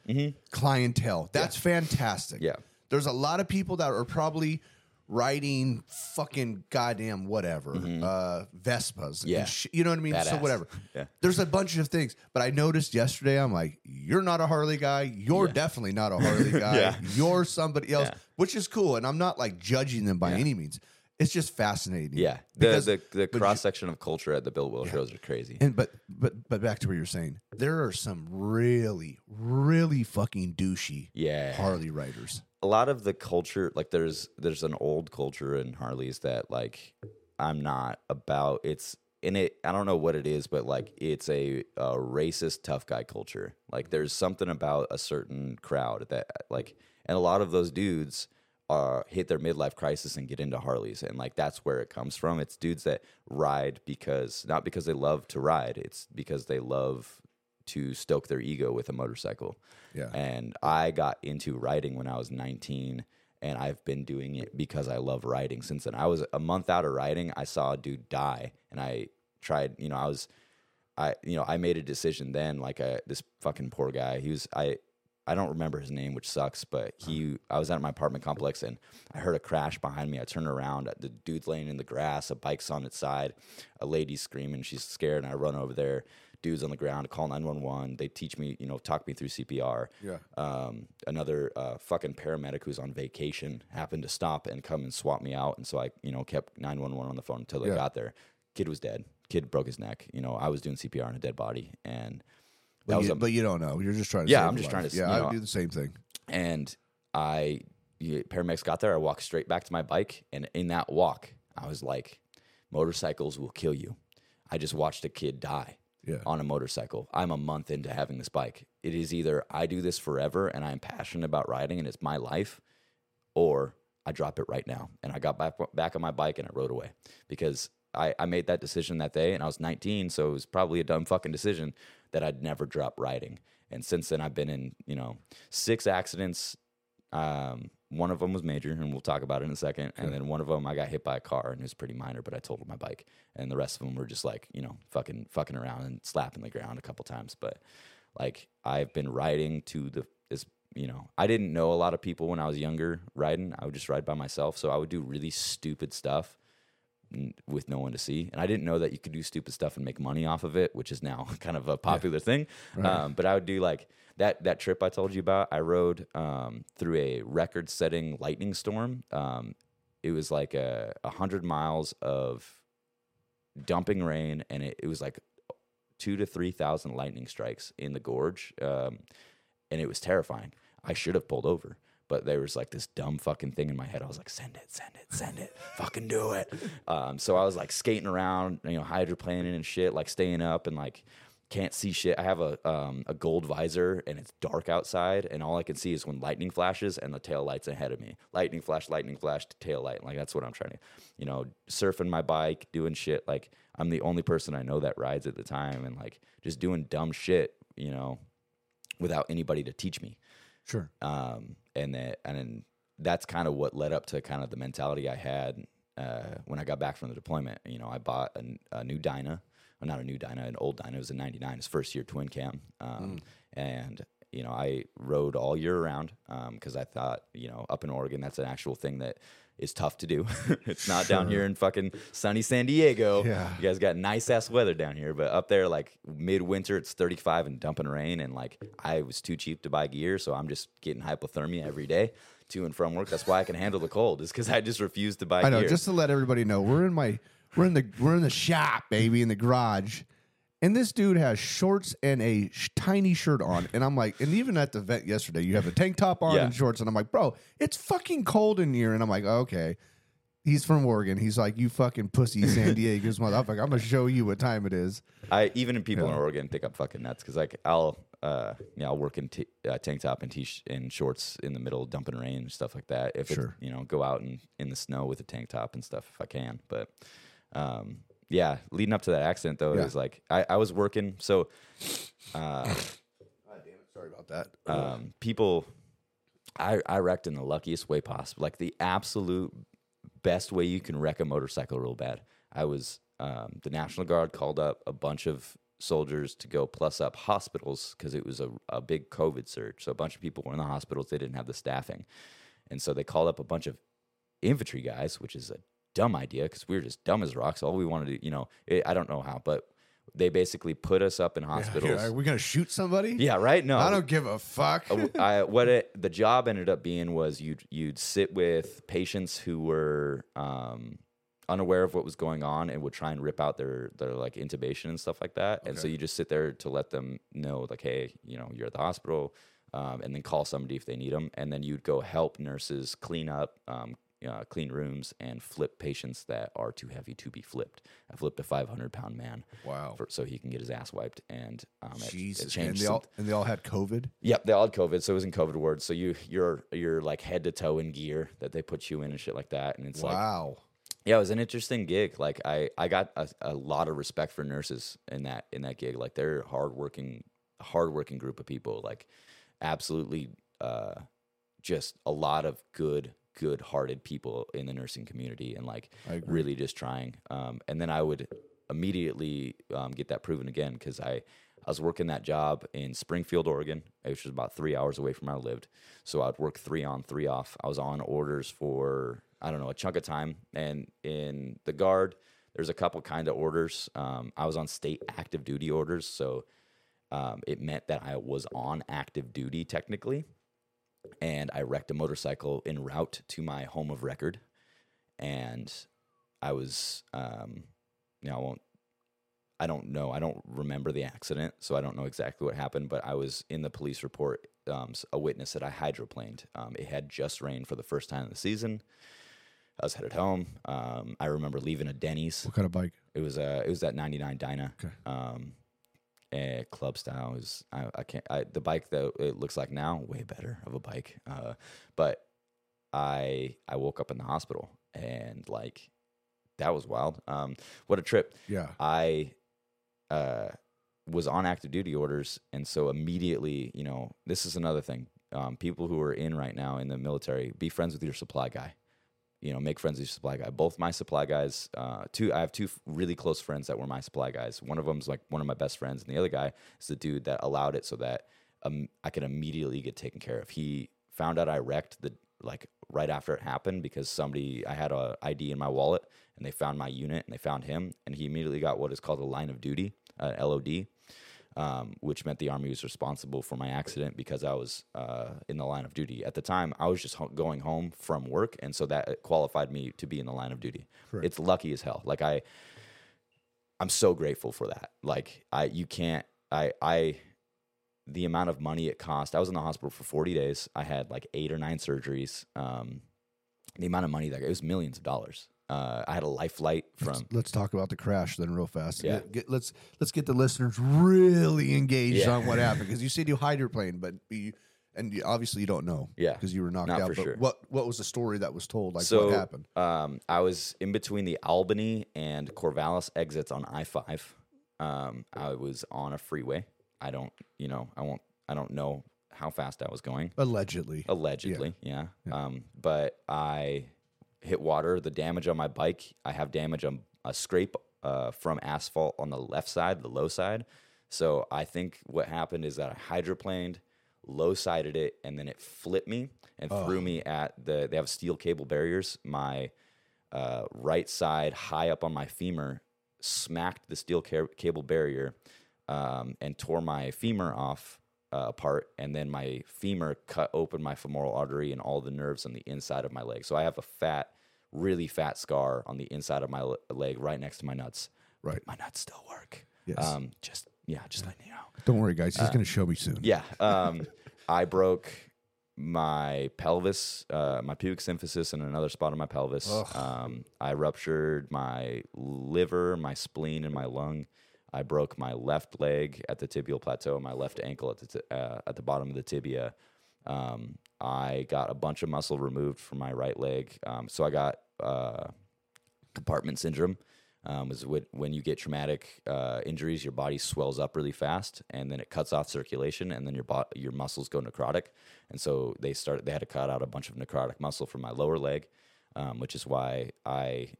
clientele. That's fantastic. Yeah. There's a lot of people that are probably riding fucking goddamn whatever uh Vespas. and Yeah. sh- you know what I mean. So Badass. whatever. Yeah. There's a bunch of things, but I noticed yesterday. I'm like, you're not a Harley guy. You're Yeah. definitely not a Harley guy. Yeah. You're somebody else, Yeah. which is cool. And I'm not like judging them by any means. It's just fascinating. Yeah, the Because- the, the cross section of culture at the Bill Will shows are crazy. And but but but back to what you're saying. There are some really really fucking douchey Yeah, Harley riders. A lot of the culture, like there's there's an old culture in Harleys that like I'm not about. It's in it. I don't know what it is, but like it's a, a racist tough guy culture. Like there's something about a certain crowd that like, and a lot of those dudes are hit their midlife crisis and get into Harleys, and like that's where it comes from. It's dudes that ride because not because they love to ride. It's because they love to stoke their ego with a motorcycle. Yeah. And I got into riding when I was 19 and I've been doing it because I love riding since then. I was a month out of riding, I saw a dude die and I tried, you know, I was I you know, I made a decision then like a this fucking poor guy. He was I I don't remember his name, which sucks, but he uh-huh. I was at my apartment complex and I heard a crash behind me. I turned around, uh, the dude's laying in the grass, a bike's on its side, a lady's screaming, she's scared, and I run over there. Dude's on the ground, call 911. They teach me, you know, talk me through CPR. Yeah. Um, another uh, fucking paramedic who's on vacation happened to stop and come and swap me out. And so I, you know, kept 911 on the phone until they Yeah. got there. Kid was dead. Kid broke his neck. You know, I was doing CPR on a dead body. And that But was you, a, but you don't know. You're just trying to. Yeah, I'm just life. trying to, Yeah, you I do the same thing. and I paramedics got there. I walked straight back to my bike, and in that walk, I was like, "Motorcycles will kill you." I just watched a kid die Yeah. on a motorcycle. I'm a month into having this bike. It is either I do this forever and I'm passionate about riding and it's my life, or I drop it right now. And I got back back on my bike and I rode away because I, I made that decision that day and I was 19, so it was probably a dumb fucking decision that I'd never drop riding. And since then, I've been in you know six accidents. Um, one of them was major, and we'll talk about it in a second. And then one of them, I got hit by a car, and it was pretty minor, but I totaled my bike. And the rest of them were just like you know fucking fucking around and slapping the ground a couple times. But like I've been riding to the is you know I didn't know a lot of people when I was younger riding. I would just ride by myself, so I would do really stupid stuff with no one to see. And I didn't know that you could do stupid stuff and make money off of it, which is now kind of a popular thing. Um, but I would do like that that trip I told you about. I rode um, through a record-setting lightning storm. Um, it was like a, a hundred miles of dumping rain, and it, it was like two to three thousand lightning strikes in the gorge, um, and it was terrifying. I should have pulled over, but there was like this dumb fucking thing in my head. I was like, "Send it, send it, send it, fucking do it." Um, so I was like skating around, you know, hydroplaning and shit, like staying up and like can't see shit. I have a um, a gold visor and it's dark outside, and all I can see is when lightning flashes and the tail lights ahead of me. Lightning flash, lightning flash, tail light. Like that's what I'm trying to, you know, surfing my bike, doing shit. Like I'm the only person I know that rides at the time, and like just doing dumb shit, you know, without anybody to teach me. Sure. Um, and that and then that's kind of what led up to kind of the mentality I had uh, when I got back from the deployment, you know, I bought a, a new Dyna, well, not a new Dyna, an old Dyna. It was a '99, his first year twin cam, um, and you know, I rode all year around because I thought, you know, up in Oregon, that's an actual thing that is tough to do. it's not down here in fucking sunny San Diego. Yeah. You guys got nice ass weather down here, but up there, like midwinter, it's 35 and dumping rain. And like, I was too cheap to buy gear. So I'm just getting hypothermia every day to and from work. That's why I can handle the cold, is because I just refuse to buy I know. gear. Just to let everybody know, we're in my we're in the we're in the shop, baby, in the garage, and this dude has shorts and a sh- tiny shirt on, and I'm like, and even at the vet yesterday, you have a tank top on Yeah. and shorts, and I'm like, bro, it's fucking cold in here, and I'm like, okay. He's from Oregon. He's like, you fucking pussy San Diego's motherfucker. I'm gonna show you what time it is. I even in people in Oregon think I'm fucking nuts because like I'll uh you know I'll work in t- uh, tank top and t in shorts in the middle dumping rain and stuff like that. If Sure. you know go out and in the snow with a tank top and stuff if I can. But um yeah, leading up to that accident though, Yeah. it was like I, I was working so uh God damn it. Sorry about that. um people I I wrecked in the luckiest way possible, like the absolute best way you can wreck a motorcycle real bad. I was um, the National Guard called up a bunch of soldiers to go plus up hospitals because it was a, a big COVID surge. So a bunch of people were in the hospitals. They didn't have the staffing, and so they called up a bunch of infantry guys, which is a dumb idea because we were just dumb as rocks. All we wanted to, you know, it, I don't know how, but they basically put us up in hospitals. Are we gonna shoot somebody? Yeah, right. No, I don't give a fuck. uh, I, what it, the job ended up being was you'd you'd sit with patients who were um, unaware of what was going on and would try and rip out their their like intubation and stuff like that. And so you just sit there to let them know like, hey, you know, you're at the hospital, um, and then call somebody if they need them. And then you'd go help nurses clean up. Um, uh, clean rooms and flip patients that are too heavy to be flipped. I flipped a 500 pound man wow. for, so he can get his ass wiped, and um, it- it, Jesus. And changed they some- all and they all had COVID. Yep, they all had COVID, so it was in COVID wards. So you you're you're like head to toe in gear that they put you in and shit like that. And it's like Wow. yeah, it was an interesting gig. Like I I got a, a lot of respect for nurses in that in that gig. Like they're hardworking hardworking group of people. Like absolutely uh just a lot of good good hearted people in the nursing community and like really just trying. Um, and then I would immediately um, get that proven again because I, I was working that job in Springfield, Oregon, which was about three hours away from where I lived. So I'd work three on, three off. I was on orders for, I don't know, a chunk of time. And in the guard, there's a couple kind of orders. Um, I was on state active duty orders. So um, it meant that I was on active duty technically. And I wrecked a motorcycle en route to my home of record. And I was, um, you know, I won't, I don't know. I don't remember the accident, so I don't know exactly what happened. But I was in the police report, um, a witness that I hydroplaned. Um, it had just rained for the first time of the season. I was headed home. Um, I remember leaving a Denny's. What kind of bike? It was uh, it was that '99 Dyna, Okay. um, eh, club style. Was I, I can't I, the bike that it looks like now way better of a bike. Uh, but I I woke up in the hospital and like that was wild. Um, what a trip! Yeah. I uh, was on active duty orders, and so immediately, you know, this is another thing. Um, people who are in right now in the military, be friends with your supply guy. You know, make friends with your supply guy. Both my supply guys, uh, two. I have two really close friends that were my supply guys. One of them's like one of my best friends, and the other guy is the dude that allowed it so that um, I could immediately get taken care of. He found out I wrecked the like right after it happened because somebody I had a ID in my wallet and they found my unit and they found him and he immediately got what is called a line of duty, uh, LOD, um, which meant the army was responsible for my accident because I was uh, in the line of duty at the time. I was just ho- going home from work and so that qualified me to be in the line of duty. Correct. It's lucky as hell. Like I, I'm so grateful for that. Like I, you can't. I, I, the amount of money it cost. I was in the hospital for 40 days. I had like eight or nine surgeries. Um, the amount of money that it was millions of dollars. Uh, I had a life flight Let's, from. let's talk about the crash then, real fast. Yeah. Get, get- let's let's get the listeners really engaged Yeah. on what happened because you said you hydroplaned, but you and you, obviously you don't know. Yeah. Because you were knocked Not out. for but sure. what what was the story that was told? Like so what happened? Um, I was in between the Albany and Corvallis exits on I five. Um, I was on a freeway. I don't, you know, I won't. I don't know how fast I was going. Allegedly. Allegedly, yeah. Um, but I hit water, the damage on my bike, I have damage on a scrape uh, from asphalt on the left side, the low side. So I think what happened is that I hydroplaned, low sided it, and then it flipped me and threw me at the. They have steel cable barriers. My uh, right side, high up on my femur, smacked the steel ca- cable barrier um, and tore my femur off uh, apart. And then my femur cut open my femoral artery and all the nerves on the inside of my leg. So I have a fat, really fat scar on the inside of my le- leg right next to my nuts. Right. My nuts still work. Yes. Um, just, yeah, just letting you know. Don't worry, guys. He's going to show me soon. Uh, Yeah. Um, I broke my pelvis, uh, my pubic symphysis, and another spot on my pelvis. Um, I ruptured my liver, my spleen, and my lung. I broke my left leg at the tibial plateau, my left ankle at the t- uh, at the bottom of the tibia. Um, I got a bunch of muscle removed from my right leg. Um, so I got uh, compartment syndrome um, is when, you get traumatic uh, injuries, your body swells up really fast, and then it cuts off circulation, and then your bo- your muscles go necrotic, and so they started. They had to cut out a bunch of necrotic muscle from my lower leg, um, which is why I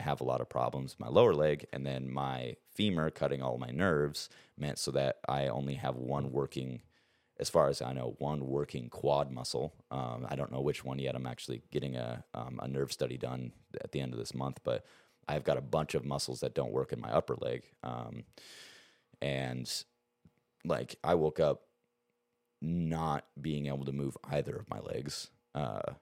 have a lot of problems my lower leg, and then my femur cutting all my nerves meant so that I only have one working as far as I know, one working quad muscle. Um, I don't know which one yet. I'm actually getting a um, a nerve study done at the end of this month, but I've got a bunch of muscles that don't work in my upper leg. Um, and like I woke up not being able to move either of my legs. Uh,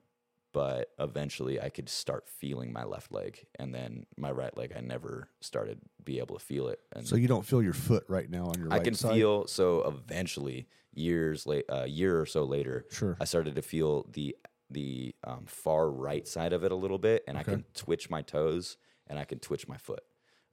but eventually I could start feeling my left leg and then my right leg I never started be able to feel it. And So you don't feel your foot right now on your I right can side? feel so eventually years late a year or so later Sure. I started to feel the the um, far right side of it a little bit and I can twitch my toes and I can twitch my foot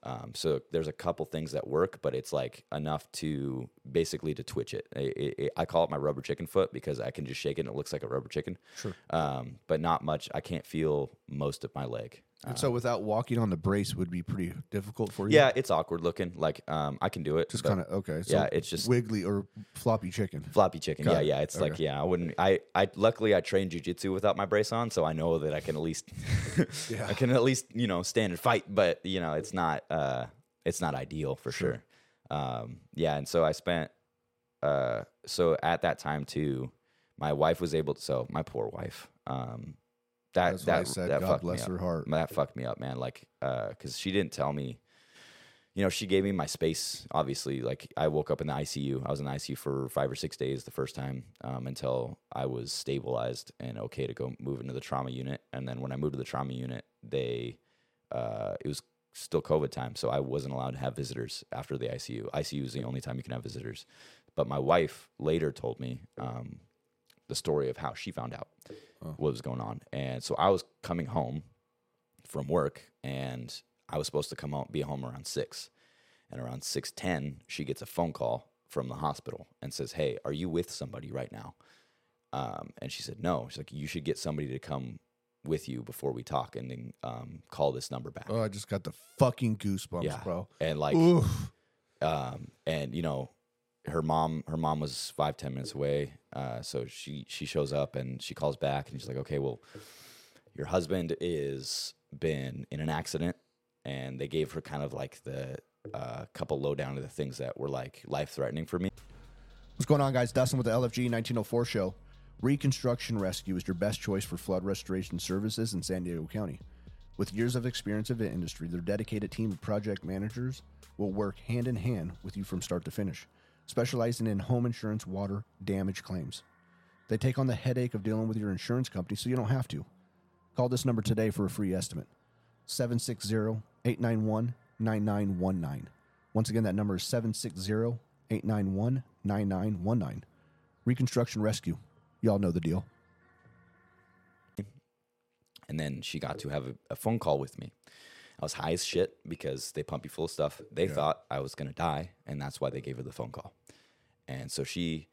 um, so there's a couple things that work but it's like enough to basically to twitch it. I, I, I call it my rubber chicken foot because I can just shake it and it looks like a rubber chicken Sure. um, but not much I can't feel most of my leg And so without walking on the brace would be pretty difficult for you? yeah it's awkward looking like um, I can do it Just kind of, okay. So yeah, it's just- wiggly or floppy chicken. Floppy chicken. Got yeah, it. yeah. It's like yeah, I wouldn't I I luckily I trained jujitsu without my brace on, so I know that I can at least I can at least, you know, stand and fight, but you know, it's not uh it's not ideal for sure. Um yeah, and so I spent uh so at that time too, my wife was able to so my poor wife. Um that That's that, said, that God bless her up. heart. That fucked me up, man. Like uh cuz she didn't tell me you know, she gave me my space. Obviously, like I woke up in the ICU. I was in the ICU for five or six days the first time um, until I was stabilized and okay to go move into the trauma unit. And then when I moved to the trauma unit, they uh, it was still COVID time, so I wasn't allowed to have visitors after the ICU. ICU is the only time you can have visitors. But my wife later told me um, the story of how she found out what was going on, and so I was coming home from work and I was supposed to come home, be home around six. And around six ten, she gets a phone call from the hospital and says, "Hey, are you with somebody right now?" Um, and she said, "No." She's like, "You should get somebody to come with you before we talk, and then um, call this number back." Oh, I just got the fucking goosebumps, yeah, bro. and like, Oof. um, and you know, her mom, her mom was five ten minutes away, uh, so she she shows up and she calls back and she's like, "Okay, well, your husband is been in an accident and they gave her kind of like the uh, couple lowdown of the things that were like life threatening for me. What's going on, guys? Dustin with the LFG 1904 show. Reconstruction Rescue is your best choice for flood restoration services in San Diego County. With years of experience in the industry, their dedicated team of project managers will work hand in hand with you from start to finish, specializing in home insurance water damage claims. They take on the headache of dealing with your insurance company so you don't have to. Call this number today for a free estimate 760 891 9919. Once again, that number is 760 891 9919. Reconstruction Rescue. Y'all know the deal. And then she got to have a, a phone call with me. I was high as shit because they pump you full of stuff. They thought I was going to die, and that's why they gave her the phone call. And so she,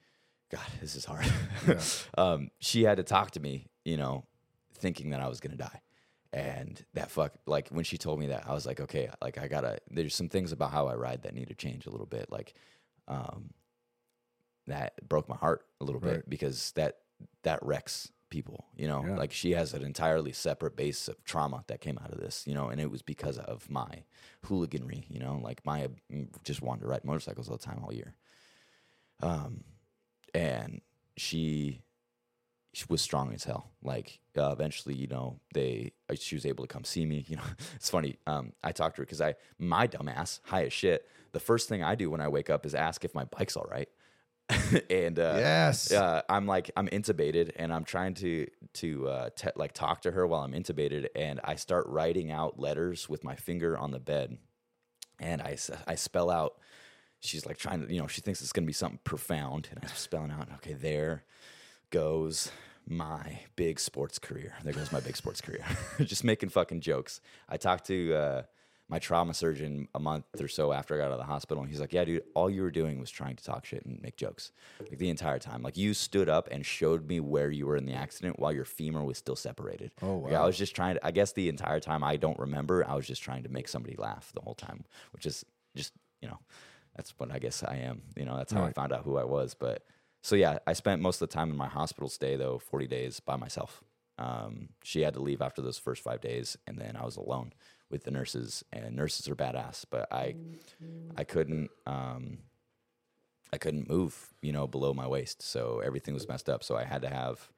God, this is hard. um, she had to talk to me, you know, thinking that I was going to die. And that fuck, like when she told me that, I was like, okay, like I gotta, there's some things about how I ride that need to change a little bit. Like, um, that broke my heart a little Right. bit because that, that wrecks people. You know, Yeah. like she has an entirely separate base of trauma that came out of this. You know, and it was because of my hooliganry. You know, like my mm, just wanted to ride motorcycles all the time all year. Um, and she she was strong as hell. Like uh, eventually, you know, they uh, she was able to come see me. You know, it's funny. Um, I talked to her because I my dumbass high as shit. The first thing I do when I wake up is ask if my bike's all right. and uh, Yes. uh, I'm like I'm intubated and I'm trying to to uh, te- like talk to her while I'm intubated and I start writing out letters with my finger on the bed and I I spell out. She's like trying to you know she thinks it's gonna be something profound and I'm spelling out okay there goes my big sports career. There goes my big sports career. Just making fucking jokes. I talked to uh, my trauma surgeon a month or so after I got out of the hospital, and he's like, "Yeah, dude, all you were doing was trying to talk shit and make jokes, like the entire time. Like you stood up and showed me where you were in the accident while your femur was still separated. Oh, Like, I was just trying to. I guess the entire time I don't remember. I was just trying to make somebody laugh the whole time, which is just you know, that's what I guess I am. You know, that's how I found out who I was, but. So yeah, I spent most of the time in my hospital stay though, 40 days by myself. Um, she had to leave after those first five days, and then I was alone with the nurses. And nurses are badass, but I, I couldn't, um, I couldn't move, you know, below my waist, so everything was messed up. So I had to have,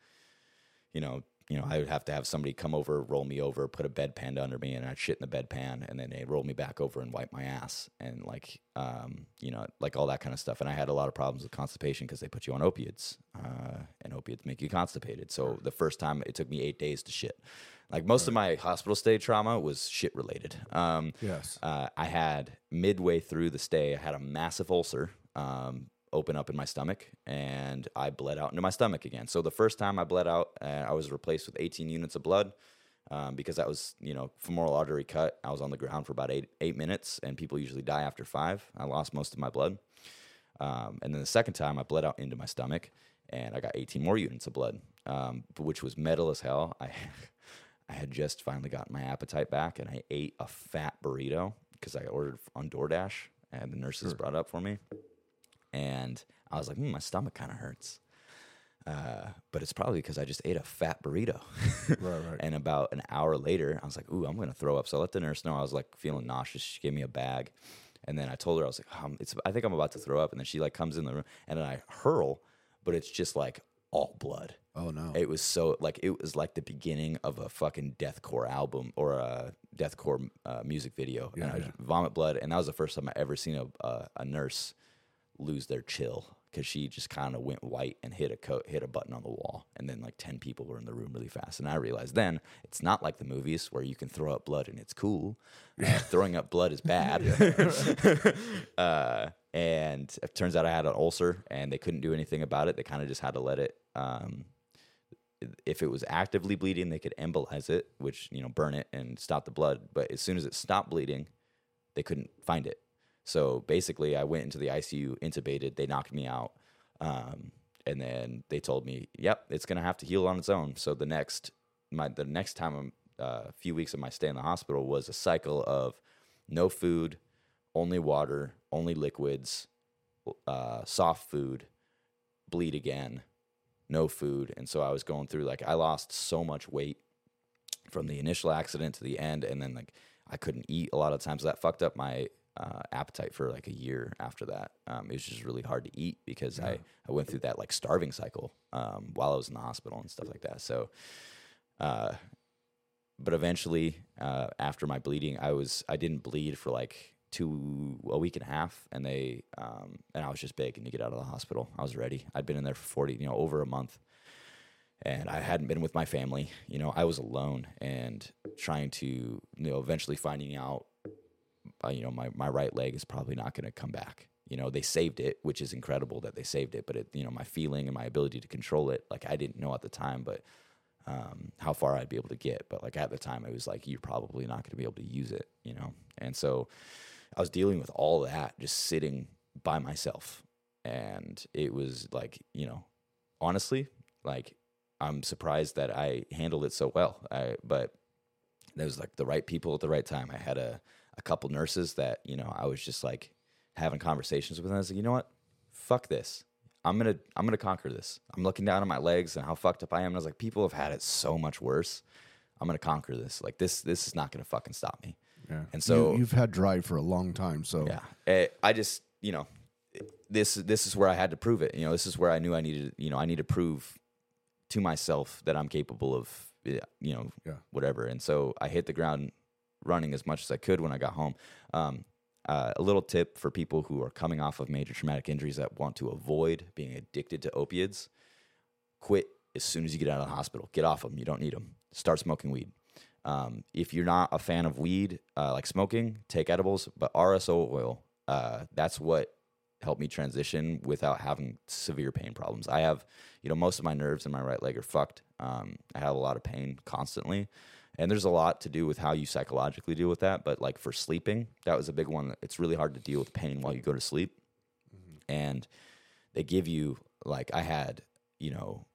you know, you know, I would have to have somebody come over, roll me over, put a bedpan under me, and I'd shit in the bedpan, and then they roll me back over and wipe my ass, and like, um, you know, like all that kind of stuff. And I had a lot of problems with constipation because they put you on opiates, uh, and opiates make you constipated. So the first time it took me eight days to shit. Like most of my hospital stay trauma was shit related. Um, Yes. uh, I had midway through the stay, I had a massive ulcer um, open up in my stomach, and I bled out into my stomach again. So the first time I bled out, uh, I was replaced with 18 units of blood um, because that was, you know, femoral artery cut. I was on the ground for about eight eight minutes, and people usually die after five. I lost most of my blood, um, and then the second time I bled out into my stomach, and I got 18 more units of blood, um, which was metal as hell. I I had just finally gotten my appetite back, and I ate a fat burrito because I ordered on DoorDash, and the nurses brought it up for me. And I was like, hmm, my stomach kind of hurts. Uh, but it's probably because I just ate a fat burrito. Right, right. And about an hour later, I was like, ooh, I'm going to throw up. So I let the nurse know I was like feeling nauseous. She gave me a bag. And then I told her, I was like, um, it's, I think I'm about to throw up. And then she like comes in the room and then I hurl, but it's just like all blood. Oh no. It was so like it was like the beginning of a fucking deathcore album or a deathcore uh, music video. and Yeah, I yeah. vomit blood, and that was the first time I ever seen a a, a nurse lose their chill because she just kind of went white and hit a co- hit a button on the wall, and then like ten people were in the room really fast, and I realized then it's not like the movies where you can throw up blood and it's cool. Uh, throwing up blood is bad. uh, and it turns out I had an ulcer, and they couldn't do anything about it. They kind of just had to let it. Um, if it was actively bleeding, they could embolize it, which you know burn it and stop the blood. But as soon as it stopped bleeding, they couldn't find it. So basically, I went into the ICU, intubated. They knocked me out, um, and then they told me, "Yep, it's gonna have to heal on its own." So the next, my the next time, I'm- uh, a few weeks of my stay in the hospital was a cycle of no food, only water, only liquids, uh, soft food, bleed again, no food. And so I was going through like I lost so much weight from the initial accident to the end, and then like I couldn't eat a lot of times. That fucked up my uh, appetite for like a year after that. Um, it was just really hard to eat because I I went through that like starving cycle um, while I was in the hospital and stuff like that. So. Uh, but eventually, uh, after my bleeding, I was I didn't bleed for like two a week and a half, and they um, and I was just begging to get out of the hospital. I was ready. I'd been in there for forty, you know, over a month, and I hadn't been with my family. You know, I was alone and trying to you know eventually finding out, uh, you know, my my right leg is probably not going to come back. You know, they saved it, which is incredible that they saved it. But it, you know, my feeling and my ability to control it, like I didn't know at the time, but um, how far I'd be able to get. But like at the time, it was like you're probably not going to be able to use it, you know. And so I was dealing with all that just sitting by myself, and it was like you know, honestly, like I'm surprised that I handled it so well. I but there was like the right people at the right time. I had a a couple nurses that you know I was just like having conversations with. them. I was like, you know what, fuck this. I'm gonna I'm gonna conquer this. I'm looking down at my legs and how fucked up I am. And I was like, people have had it so much worse. I'm gonna conquer this. Like this this is not gonna fucking stop me. Yeah. And so- you, you've had drive for a long time. So Yeah. Eh, I just, you know, this this is where I had to prove it. You know, this is where I knew I needed, you know, I need to prove to myself that I'm capable of, eh, you know, Yeah. whatever. And so I hit the ground running as much as I could when I got home. Um, uh, a little tip for people who are coming off of major traumatic injuries that want to avoid being addicted to opiates: quit as soon as you get out of the hospital. Get off them. You don't need them. Start smoking weed. Um, if you're not a fan of weed, uh, like smoking, take edibles. But RSO oil, uh, that's what helped me transition without having severe pain problems. I have, you know, most of my nerves in my right leg are fucked. Um, I have a lot of pain constantly. And there's a lot to do with how you psychologically deal with that. But like for sleeping, that was a big one. It's really hard to deal with pain while you go to sleep. Mm-hmm. And they give you, like, I had, you know,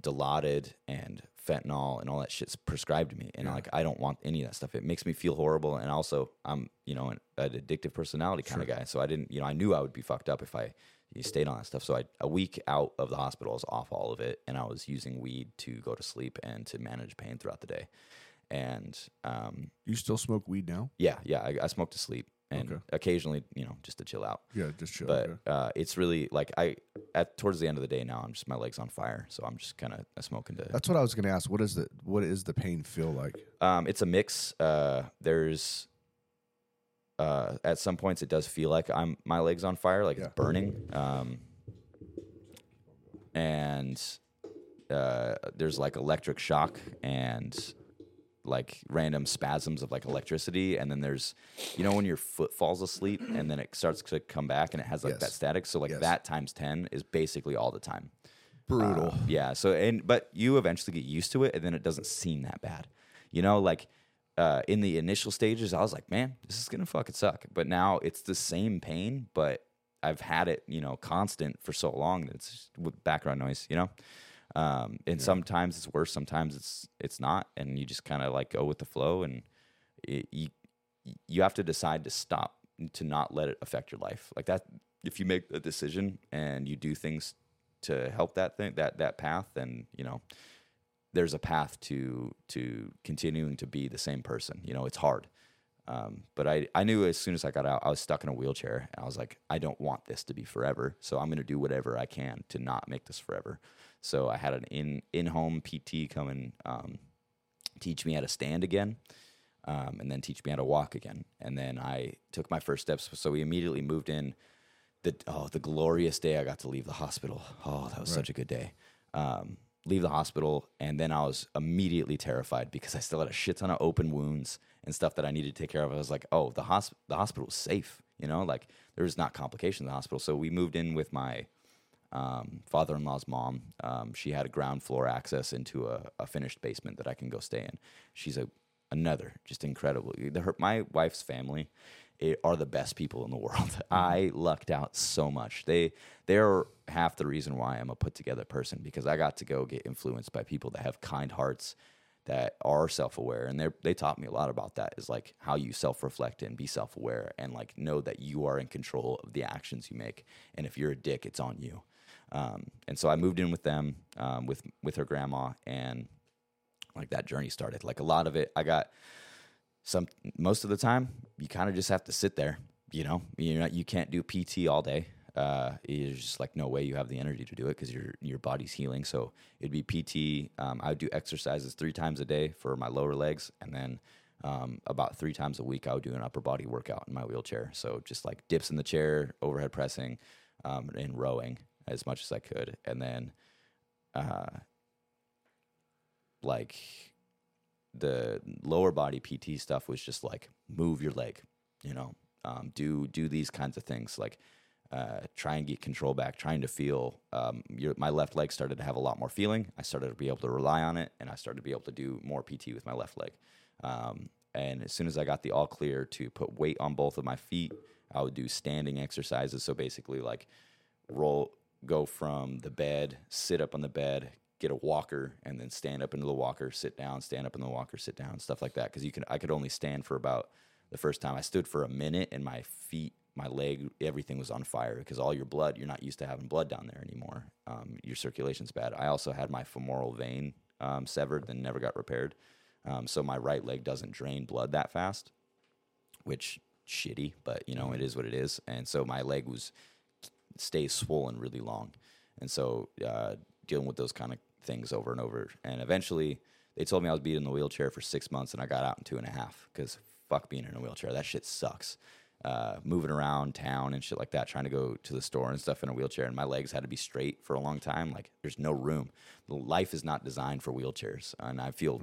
Dilaudid and fentanyl and all that shit's prescribed to me. And like, I don't want any of that stuff. It makes me feel horrible. And also, I'm, you know, an, an addictive personality kind of guy. So I didn't, you know, I knew I would be fucked up if I you stayed on that stuff. So I, a week out of the hospital, I was off all of it. And I was using weed to go to sleep and to manage pain throughout the day. And, um, you still smoke weed now? yeah, yeah, I, I smoke to sleep and Okay. occasionally, you know, just to chill out. Yeah, just chill. But okay. uh, it's really like I at towards the end of the day now, I'm just my legs on fire, so I'm just kind of smoking to. That's what I was going to ask. What is the what is the pain feel like? Um, it's a mix. Uh, there's uh, at some points it does feel like I'm my legs on fire, like Yeah. it's burning. Um, and uh, there's like electric shock and like random spasms of like electricity, and then there's you know when your foot falls asleep and then it starts to come back and it has like that static. So like Yes. that times ten is basically all the time. Brutal. Uh, yeah. So and but you eventually get used to it, and then it doesn't seem that bad. You know, like uh, in the initial stages, I was like, man, this is gonna fucking suck. But now it's the same pain, but I've had it, you know, constant for so long that it's with background noise. You know. Um, and sometimes it's worse, sometimes it's it's not, and you just kind of like go with the flow, and it, you you have to decide to stop to not let it affect your life like that. If you make a decision and you do things to help that thing that that path, then you know there's a path to to continuing to be the same person. You know, it's hard. Um, but I, I knew as soon as I got out, I was stuck in a wheelchair. And I was like, I don't want this to be forever. So I'm going to do whatever I can to not make this forever. So I had an in in home PT come and um, teach me how to stand again, um, and then teach me how to walk again. And then I took my first steps. So we immediately moved in. The oh, the glorious day I got to leave the hospital. Oh, that was such a good day. Um, leave the hospital, and then I was immediately terrified because I still had a shit ton of open wounds and stuff that I needed to take care of. I was like, oh, the hosp- the hospital was safe. You know, like there was not complications in the hospital. So we moved in with my um, father-in-law's mom. Um, she had a ground floor access into a, a finished basement that I can go stay in. She's a another just incredible. Her, my wife's family eh, are the best people in the world. I lucked out so much. They they're half the reason why I'm a put together person because I got to go get influenced by people that have kind hearts that are self-aware and they they taught me a lot about that is like how you self-reflect and be self-aware and like know that you are in control of the actions you make and if you're a dick it's on you um, and so I moved in with them um, with with her grandma and like that journey started. Like a lot of it I got some most of the time you kind of just have to sit there you know? You know you can't do pt all day. Uh there's just like no way you have the energy to do it because your your body's healing. So it'd be pt um, i would do exercises three times a day for my lower legs and then um, about three times a week i would do an upper body workout in my wheelchair. So just like dips in the chair overhead pressing um, and rowing as much as i could and then uh like the lower body PT stuff was just like move your leg, you know, um, do do these kinds of things like uh, try and get control back, trying to feel. Um, your, my left leg started to have a lot more feeling. I started to be able to rely on it, and I started to be able to do more PT with my left leg. Um, and as soon as I got the all clear to put weight on both of my feet, I would do standing exercises. So basically, like roll, go from the bed, sit up on the bed, get a walker, and then stand up into the walker, sit down, stand up in the walker, sit down, stuff like that. Because you can, I could only stand for about the first time. I stood for a minute, and my feet my leg, everything was on fire because all your blood, you're not used to having blood down there anymore. Um, your circulation's bad. I also had my femoral vein um, severed and never got repaired. Um, so my right leg doesn't drain blood that fast, which shitty, but you know, it is what it is. And so my leg was stays swollen really long. And so uh, dealing with those kind of things over and over. And eventually they told me I was being in the wheelchair for six months and I got out in two and a half because fuck being in a wheelchair. That shit sucks. Uh, moving around town and shit like that, trying to go to the store and stuff in a wheelchair, and my legs had to be straight for a long time. Like, there's no room. The life is not designed for wheelchairs, and I feel,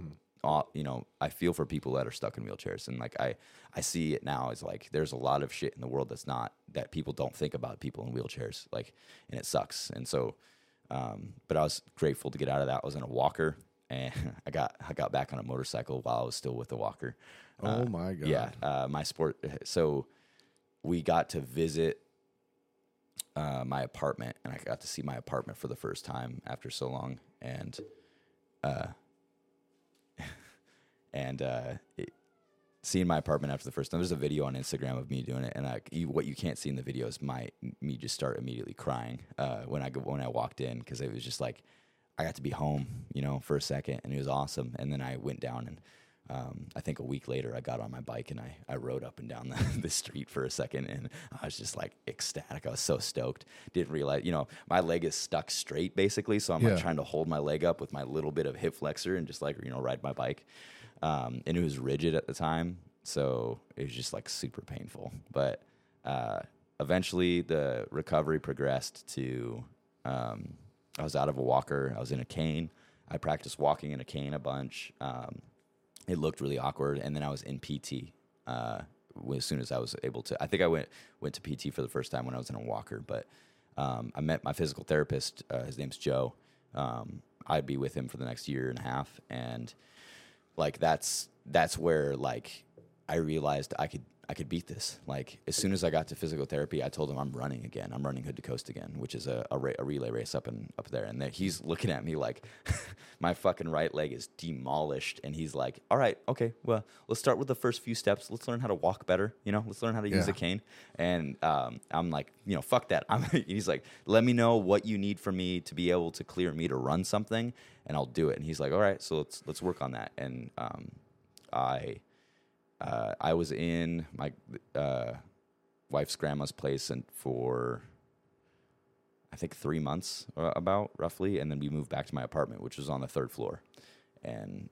you know, I feel for people that are stuck in wheelchairs, and like I, I see it now as like there's a lot of shit in the world that's not that people don't think about people in wheelchairs, like, and it sucks. And so, um, but I was grateful to get out of that. I was in a walker, and I got I got back on a motorcycle while I was still with the walker. Oh my god. Yeah, uh, my sport. So we got to visit uh, my apartment, and I got to see my apartment for the first time after so long, and uh, and uh, it, seeing my apartment after the first time. There's a video on Instagram of me doing it, and I, you, what you can't see in the video is my me just start immediately crying uh, when I when I walked in because it was just like I got to be home, you know, for a second, and it was awesome. And then I went down and. Um, I think a week later, I got on my bike and I, I rode up and down the, the street for a second, and I was just like ecstatic. I was so stoked. Didn't realize, you know, my leg is stuck straight basically, so I'm Yeah. like trying to hold my leg up with my little bit of hip flexor and just like you know ride my bike. Um, and it was rigid at the time, so it was just like super painful. But uh, eventually, the recovery progressed to um, I was out of a walker. I was in a cane. I practiced walking in a cane a bunch. Um, it looked really awkward, and then I was in PT. Uh, as soon as I was able to, I think I went went to PT for the first time when I was in a walker. But um, I met my physical therapist. Uh, his name's Joe. Um, I'd be with him for the next year and a half, and like that's that's where like I realized I could I could beat this. Like as soon as I got to physical therapy, I told him I'm running again. I'm running hood to coast again, which is a, a, ra- a relay race up and up there. And then he's looking at me like my fucking right leg is demolished, and he's like, "All right, okay, well, let's start with the first few steps. Let's learn how to walk better. You know, let's learn how to use a cane." And um, I'm like, you know, fuck that. I'm, he's like, "Let me know what you need for me to be able to clear me to run something, and I'll do it." And he's like, "All right, so let's let's work on that." And um, I uh, I was in my uh, wife's grandma's place and for I think three months uh, about roughly, and then we moved back to my apartment, which was on the third floor, and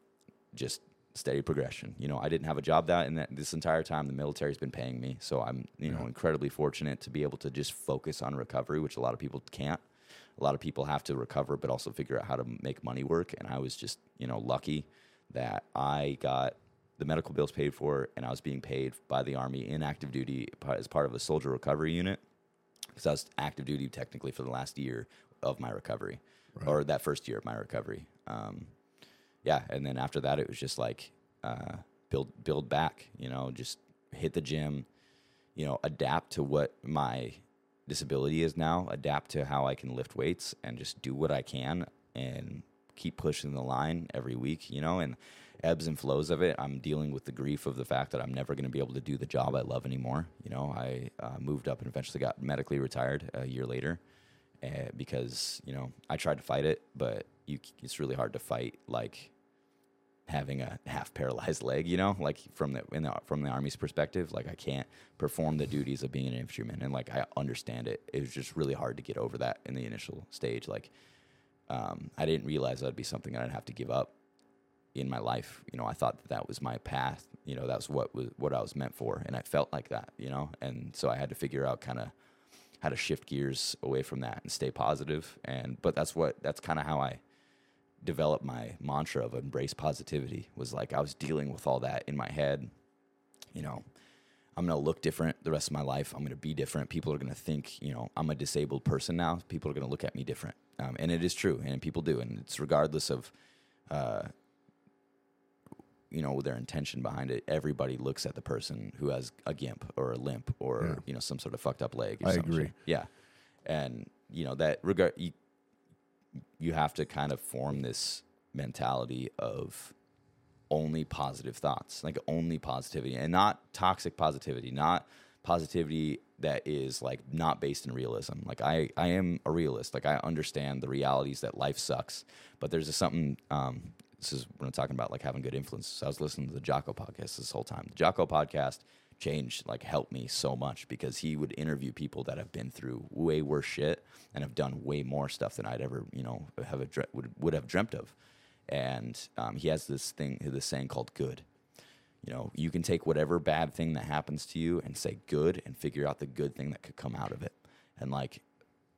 just steady progression. You know, I didn't have a job that, and that this entire time the military's been paying me, so I'm you know incredibly fortunate to be able to just focus on recovery, which a lot of people can't. A lot of people have to recover, but also figure out how to make money work. And I was just you know lucky that I got the medical bills paid for, and I was being paid by the army in active duty as part of a soldier recovery unit because I was active duty technically for the last year of my recovery, or that first year of my recovery. Um, yeah, and then after that, it was just like uh, build build back. You know, just hit the gym. You know, adapt to what my disability is now. Adapt to how I can lift weights and just do what I can and keep pushing the line every week. You know, and ebbs and flows of it. I'm dealing with the grief of the fact that I'm never going to be able to do the job I love anymore. You know, I uh, moved up and eventually got medically retired a year later uh, because you know I tried to fight it, but you, it's really hard to fight like having a half paralyzed leg. You know, like from the, the from the army's perspective, like I can't perform the duties of being an infantryman, and like I understand it. It was just really hard to get over that in the initial stage. Like um, I didn't realize that'd be something I'd have to give up in my life. You know, I thought that that was my path. You know, that's what was what I was meant for, and I felt like that. You know, and so I had to figure out kind of how to shift gears away from that and stay positive. And but that's what that's kind of how I developed my mantra of embrace positivity. Was like I was dealing with all that in my head. You know, I'm gonna look different the rest of my life. I'm gonna be different. People are gonna think, you know, I'm a disabled person now. People are gonna look at me different, um, and it is true, and people do, and it's regardless of. Uh, you know their intention behind it everybody looks at the person who has a gimp or a limp or Yeah. you know some sort of fucked up leg or I agree. shit. yeah and you know that regard you, you have to kind of form this mentality of only positive thoughts like only positivity and not toxic positivity not positivity that is like not based in realism. Like I, I am a realist. Like I understand the realities that life sucks, but there's a something. Um, this is when I'm talking about like having good influence. So I was listening to the Jocko podcast this whole time. The Jocko podcast changed, like helped me so much because he would interview people that have been through way worse shit and have done way more stuff than I'd ever, you know, have a, would would have dreamt of. And um, he has this thing, this saying called "good." You know, you can take whatever bad thing that happens to you and say good and figure out the good thing that could come out of it. And like,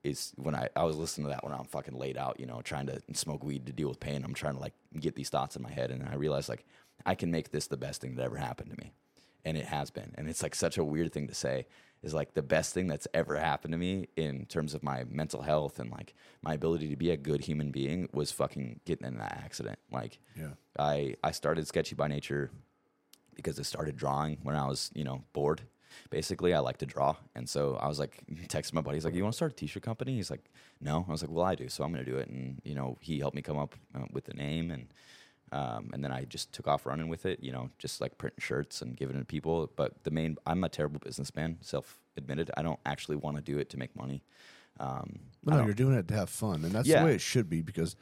is when I, I was listening to that when I'm fucking laid out, you know, trying to smoke weed to deal with pain. I'm trying to like get these thoughts in my head. And I realized like, I can make this the best thing that ever happened to me. And it has been. And it's like such a weird thing to say is like the best thing that's ever happened to me in terms of my mental health and like my ability to be a good human being was fucking getting in that accident. Like, Yeah. I, I started Sketchy by Nature because I started drawing when I was, you know, bored. Basically, I like to draw, and so I was like, texting my buddy. He's like, "You want to start a t-shirt company?" He's like, "No." I was like, "Well, I do, so I'm going to do it." And you know, he helped me come up uh, with the name, and um, and then I just took off running with it. You know, just like printing shirts and giving it to people. But the main, I'm a terrible businessman, self-admitted. I don't actually want to do it to make money. Um, No, you're doing it to have fun, and that's Yeah. the way it should be. Because,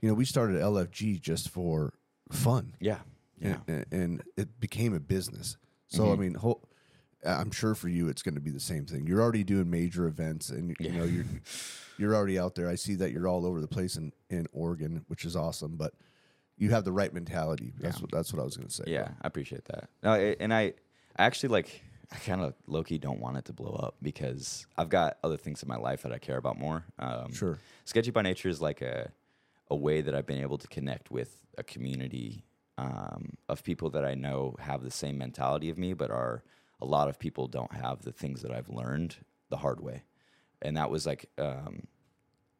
you know, we started LFG just for fun, yeah, yeah, and, and it became a business. So Mm-hmm. I mean, whole, I'm sure for you it's going to be the same thing. You're already doing major events, and you Yeah. know you're you're already out there. I see that you're all over the place in in Oregon, which is awesome. But you have the right mentality. That's Yeah. what that's what I was going to say. Yeah, I appreciate that. No, and I I actually like I kind of low key don't want it to blow up because I've got other things in my life that I care about more. Um, Sure. Sketchy by nature is like a a way that I've been able to connect with a community um, of people that I know have the same mentality of me, but are a lot of people don't have the things that I've learned the hard way, and that was like um,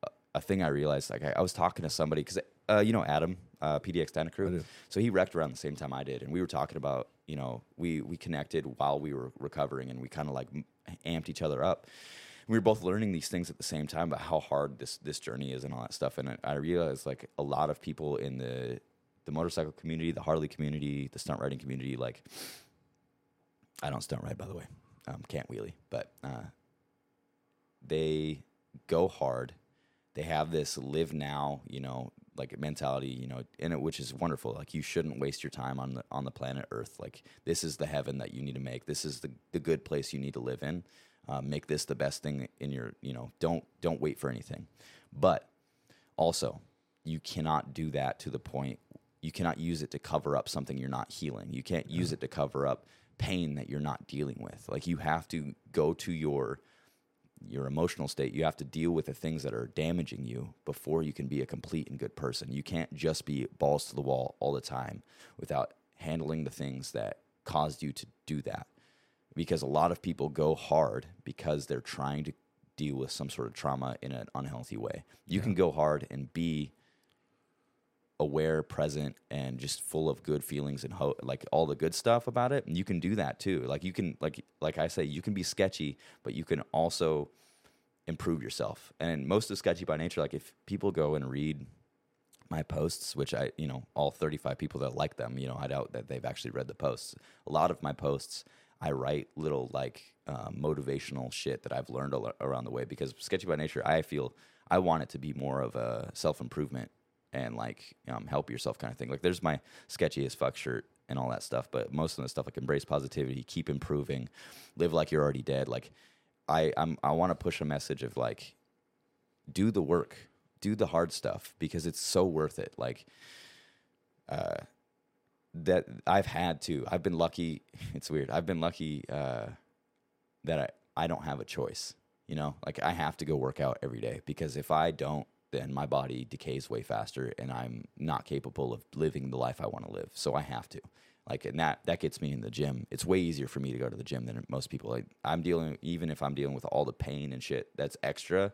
a- a thing I realized. Like I, I was talking to somebody because uh, you know Adam uh, PDX Dyna Crew, so he wrecked around the same time I did, and we were talking about you know we we connected while we were recovering, and we kind of like amped each other up. We were both learning these things at the same time about how hard this this journey is and all that stuff. And I, I realized like a lot of people in the the motorcycle community, the Harley community, the stunt riding community, like I don't stunt ride by the way, um, can't wheelie, but uh, they go hard. They have this live now, you know, like mentality, you know, in it, which is wonderful. Like you shouldn't waste your time on the on the planet Earth. Like this is the heaven that you need to make. This is the the good place you need to live in. Uh, make this the best thing in your, you know, don't don't wait for anything. But also, you cannot do that to the point. You cannot use it to cover up something you're not healing. You can't use it to cover up pain that you're not dealing with. Like you have to go to your your emotional state. You have to deal with the things that are damaging you before you can be a complete and good person. You can't just be balls to the wall all the time without handling the things that caused you to do that. Because a lot of people go hard because they're trying to deal with some sort of trauma in an unhealthy way. You can go hard and be aware, present, and just full of good feelings and hope, like all the good stuff about it. You can do that too. Like you can, like like I say, you can be sketchy, but you can also improve yourself. And most of sketchy by nature, like if people go and read my posts, which I, you know, all 35 people that like them, you know, I doubt that they've actually read the posts. A lot of my posts, I write little like um, motivational shit that I've learned around the way because sketchy by nature, I feel I want it to be more of a self improvement and like um, help yourself kind of thing. Like there's my sketchy as fuck shirt and all that stuff, but most of the stuff like embrace positivity, keep improving, live like you're already dead. Like I, I'm, I want to push a message of like, do the work, do the hard stuff because it's so worth it. Like, uh, that I've had to. I've been lucky. It's weird. I've been lucky uh, that I, I don't have a choice. You know, like I have to go work out every day because if I don't, then my body decays way faster and I'm not capable of living the life I want to live. So I have to. Like, and that that gets me in the gym. It's way easier for me to go to the gym than most people. Like, I'm dealing, even if I'm dealing with all the pain and shit that's extra,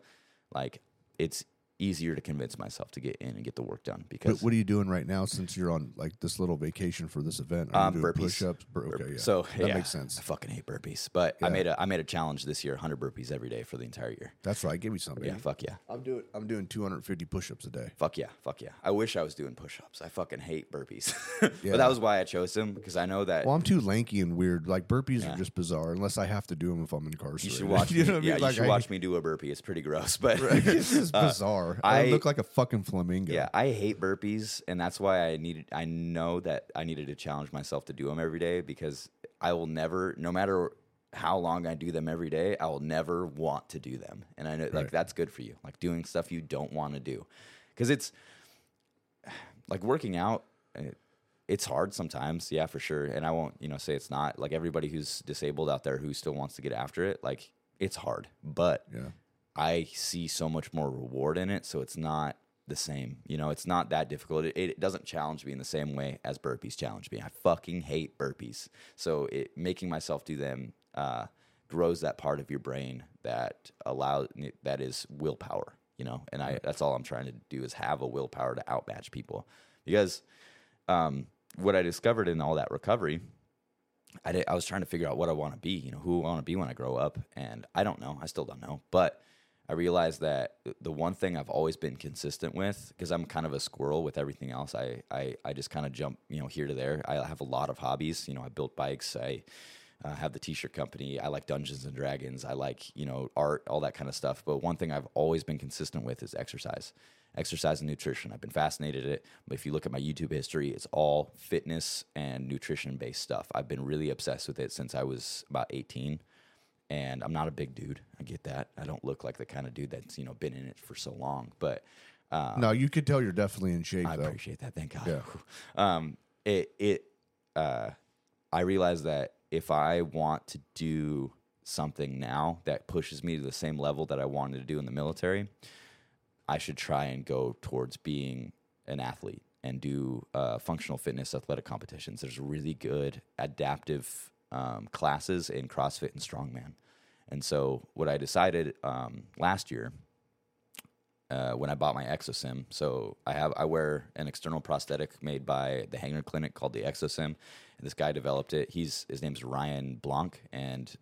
like it's easier to convince myself to get in and get the work done because But what are you doing right now since you're on like this little vacation for this event? Are Um, doing burpees. push-ups? Bur- okay, yeah. so that yeah, makes sense. I fucking hate burpees, but I made a I made a challenge this year, 100 burpees every day for the entire year. That's right. Give me something. Yeah, fuck yeah. I'm doing I'm doing 250 push-ups a day. Fuck yeah, fuck yeah. I wish I was doing push-ups. I fucking hate burpees. Yeah. But that was why I chose them because I know that Well, I'm too lanky and weird. Like burpees Yeah. are just bizarre unless I have to do them if I'm incarcerated. you should watch you know what I mean? Yeah, Like, you should I- watch me do a burpee. It's pretty gross, but it's just uh, bizarre. I, I- look like a fucking flamingo. Yeah, I hate burpees, and that's why I needed. I know that I needed to challenge myself to do them every day because I will never, no matter how long I do them every day, I will never want to do them. And I know, like, that's good for you. Like doing stuff you don't want to do, because it's like working out. It, it's hard sometimes, yeah, for sure. And I won't, you know, say it's not. Like everybody who's disabled out there who still wants to get after it, like it's hard, but Yeah. I see so much more reward in it, so it's not the same. You know, it's not that difficult. It, it doesn't challenge me in the same way as burpees challenge me. I fucking hate burpees. So it making myself do them uh, grows that part of your brain that allows that is willpower. You know, and I that's all I'm trying to do is have a willpower to outmatch people because um, what I discovered in all that recovery I, did, I was trying to figure out what I want to be, you know, who I want to be when I grow up. And I don't know. I still don't know. But I realized that the one thing I've always been consistent with, because I'm kind of a squirrel with everything else, I, I, I just kind of jump, you know, here to there. I have a lot of hobbies. You know, I built bikes. I uh, have the t-shirt company. I like Dungeons and Dragons. I like, you know, art, all that kind of stuff. But one thing I've always been consistent with is exercise exercise and nutrition. I've been fascinated at it. But if you look at my YouTube history, it's all fitness and nutrition based stuff. I've been really obsessed with it since I was about 18. And I'm not a big dude. I get that. I don't look like the kind of dude that's, you know, been in it for so long. But uh, No, you could tell you're definitely in shape I though. appreciate that. Thank God. Yeah. Um, it it uh, I realize that if I want to do something now that pushes me to the same level that I wanted to do in the military, I should try and go towards being an athlete and do uh, functional fitness athletic competitions. There's really good adaptive um, classes in CrossFit and strongman. And so, what I decided um, last year uh, when I bought my ExoSym. So I have I wear an external prosthetic made by the Hanger Clinic called the ExoSym. And this guy developed it. He's his name's Ryan Blanck, and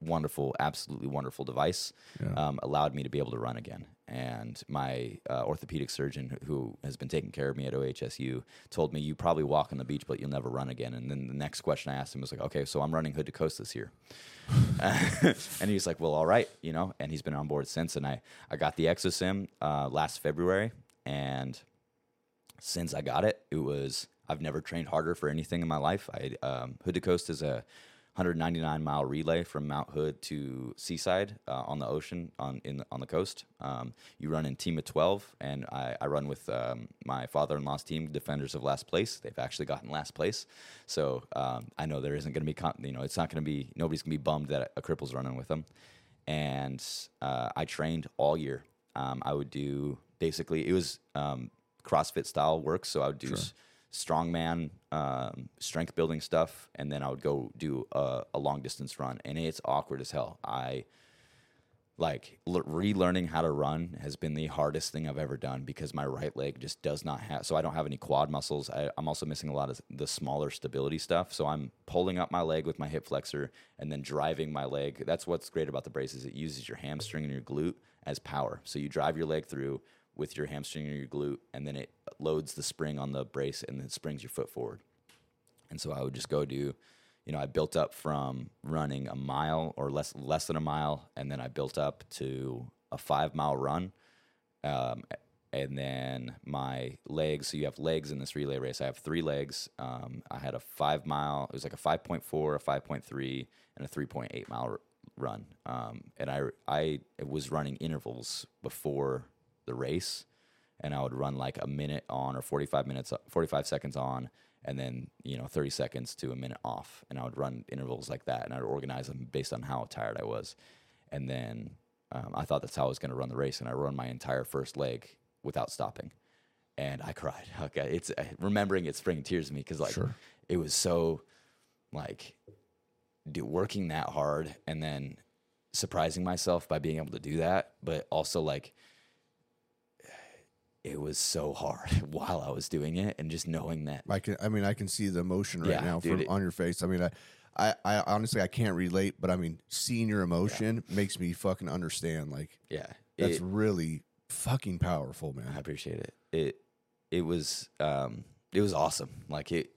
wonderful, absolutely wonderful device. Um, allowed me to be able to run again. And my uh, orthopedic surgeon, who has been taking care of me at OHSU, told me, "You probably walk on the beach, but you'll never run again." And then the next question I asked him was like, "Okay, so I'm running hood to coast this year." and he's like, "Well, all right, you know." And he's been on board since. And I, I got the ExoSym uh, last February, and since I got it, it was I've never trained harder for anything in my life. I um, Hood to Coast is a 199 mile relay from Mount Hood to Seaside uh, on the ocean on in the, on the coast. Um, you run in team of 12, and I, I run with um, my father-in-law's team, Defenders of Last Place. They've actually gotten last place, so um, I know there isn't going to be con- you know it's not going to be nobody's going to be bummed that a cripple's running with them. And uh, I trained all year. Um, I would do basically it was um, CrossFit style work, so I would do s- strongman um, strength building stuff, and then I would go do a, a long distance run, and it's awkward as hell. I like relearning how to run has been the hardest thing I've ever done because my right leg just does not have. So I don't have any quad muscles. I, I'm also missing a lot of the smaller stability stuff. So I'm pulling up my leg with my hip flexor and then driving my leg. That's what's great about the brace is it uses your hamstring and your glute as power. So you drive your leg through with your hamstring and your glute, and then it loads the spring on the brace and then springs your foot forward. And so I would just go do, you know, I built up from running a mile or less less than a mile, and then I built up to a five mile run. Um, and then my legs. So you have legs in this relay race. I have three legs. Um, I had a five mile. It was like a five point four, a five point three, and a three point eight mile run. Um, and I I was running intervals before the race, and I would run like a minute on or forty five minutes, forty five seconds on, and then you know 30 seconds to a minute off. And i would run intervals like that and i'd organize them based on how tired i was. And then um, i thought that's how i was going to run the race and i run my entire first leg without stopping. And i cried. Okay it's uh, remembering it's bringing tears to me because like Sure. it was so like do, working that hard and then surprising myself by being able to do that but also like it was so hard while I was doing it, and just knowing that I can. I mean, I can see the emotion right Yeah, now dude, from it- on your face. I mean, I, I, I honestly I can't relate, but I mean, seeing your emotion makes me fucking understand. Like yeah, that's it- really fucking powerful, man. I appreciate it. It it was um it was awesome. Like it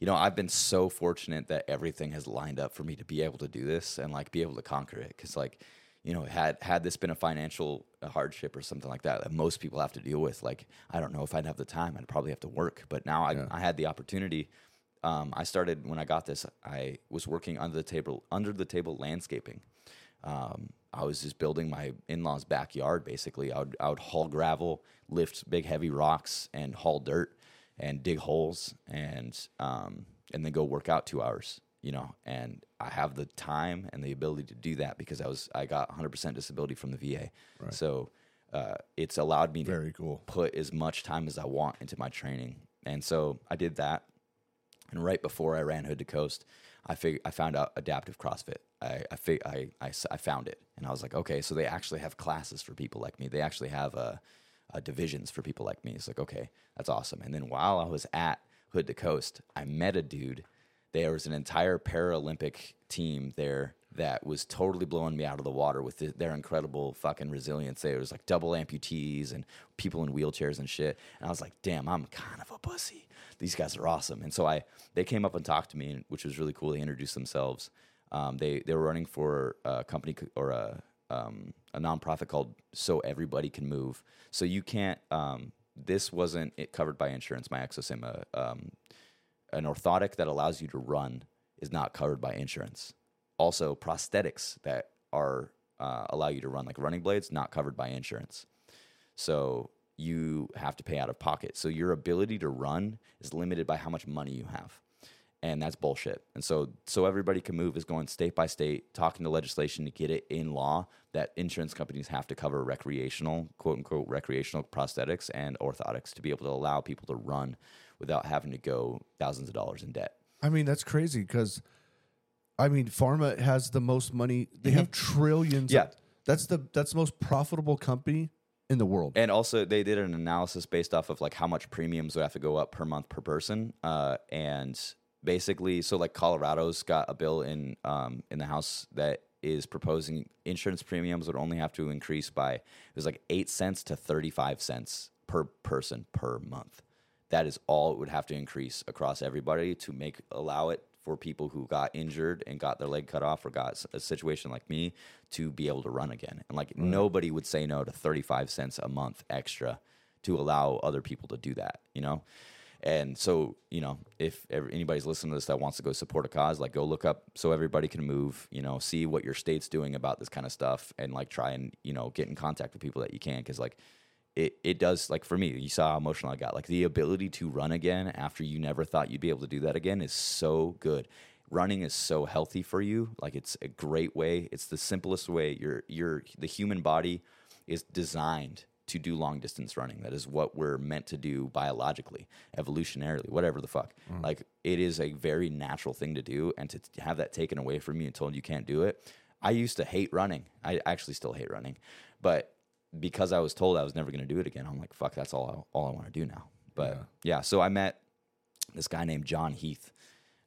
you know, I've been so fortunate that everything has lined up for me to be able to do this and like be able to conquer it cuz like you know, had had this been a financial hardship or something like that that most people have to deal with, like I don't know if I'd have the time. I'd probably have to work. But now I, I had the opportunity. Um, I started when I got this. I was working under the table, under the table landscaping. Um, I was just building my in-laws' backyard. Basically, I would I would haul gravel, lift big heavy rocks, and haul dirt, and dig holes, and um, and then go work out two hours. You know, and I have the time and the ability to do that because I was I got 100% disability from the VA. So uh, it's allowed me to Very cool. put as much time as I want into my training. And so I did that. And right before I ran Hood to Coast, I fig- I found out adaptive CrossFit. I I, fig- I, I I found it, and I was like, okay, so they actually have classes for people like me. They actually have uh, uh, divisions for people like me. It's like, okay, that's awesome. And then while I was at Hood to Coast, I met a dude. There was an entire Paralympic team there that was totally blowing me out of the water with th- their incredible fucking resilience. There was like double amputees and people in wheelchairs and shit. And I was like, damn, I'm kind of a pussy. These guys are awesome. And so I, they came up and talked to me, which was really cool. They introduced themselves. Um, they they were running for a company or a um, a nonprofit called So Everybody Can Move. So you can't. Um, this wasn't it covered by insurance. My ExoSym, an orthotic that allows you to run is not covered by insurance. Also, prosthetics that are uh, allow you to run, like running blades, not covered by insurance. So you have to pay out of pocket. So your ability to run is limited by how much money you have. And that's bullshit. And so so everybody can move is going state by state, talking to legislation to get it in law that insurance companies have to cover recreational, quote unquote, recreational prosthetics and orthotics to be able to allow people to run without having to go thousands of dollars in debt. I mean, that's crazy because, I mean, pharma has the most money. They have trillions. Mm-hmm. Yeah. Of, that's the that's the most profitable company in the world. And also, they did an analysis based off of like how much premiums would have to go up per month per person. Uh, and basically, so like Colorado's got a bill in um, in the House that is proposing insurance premiums would only have to increase by it was like eight cents to thirty five cents per person per month. That is all it would have to increase across everybody to make allow it for people who got injured and got their leg cut off or got a situation like me to be able to run again. And like nobody would say no to 35 cents a month extra to allow other people to do that, you know? And so, you know, if anybody's listening to this that wants to go support a cause, like go look up so everybody can move, you know, see what your state's doing about this kind of stuff and like try and, you know, get in contact with people that you can. Cause like it, it does like for me you saw how emotional i got. Like the ability to run again after you never thought you'd be able to do that again is so good. Running is so healthy for you. Like it's a great way it's the simplest way. Your your the human body is designed to do long distance running. That is what we're meant to do biologically evolutionarily whatever the fuck. Mm. Like it is a very natural thing to do and to have that taken away from you and told you can't do it. I used to hate running. I actually still hate running. But because I was told I was never going to do it again, I'm like, fuck, that's all I, all I want to do now. But yeah. so I met this guy named John Heath.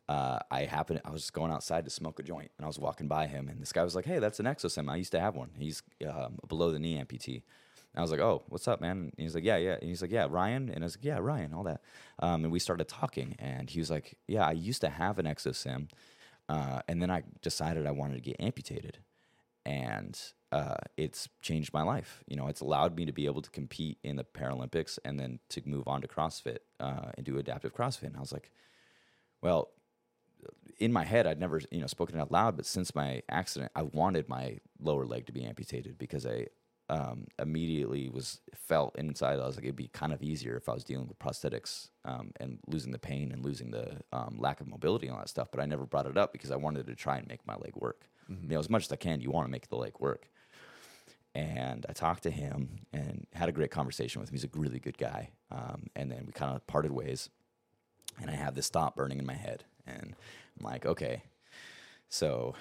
Uh, I happened, I was just going outside to smoke a joint, and I was walking by him, and this guy was like, "Hey, that's an ExoSym. I used to have one. He's um, a below the knee amputee." And I was like, "Oh, what's up, man?" And he's like, "Yeah, yeah." And he's like, "Yeah, Ryan." And I was like, "Yeah, Ryan." All that. Um, and we started talking, and he was like, "Yeah, I used to have an ExoSym, uh, and then I decided I wanted to get amputated." and uh, it's changed my life. You know, it's allowed me to be able to compete in the Paralympics and then to move on to CrossFit uh, and do adaptive CrossFit. And I was like, well, in my head, I'd never, you know, spoken it out loud, but since my accident, I wanted my lower leg to be amputated because I um, immediately was felt inside. I was like, it'd be kind of easier if I was dealing with prosthetics um, and losing the pain and losing the um, lack of mobility and all that stuff. But I never brought it up because I wanted to try and make my leg work. You know, as much as I can, you want to make the leg work. And I talked to him and had a great conversation with him. He's a really good guy. Um, and then we kind of parted ways. And I have this thought burning in my head. And I'm like, okay, so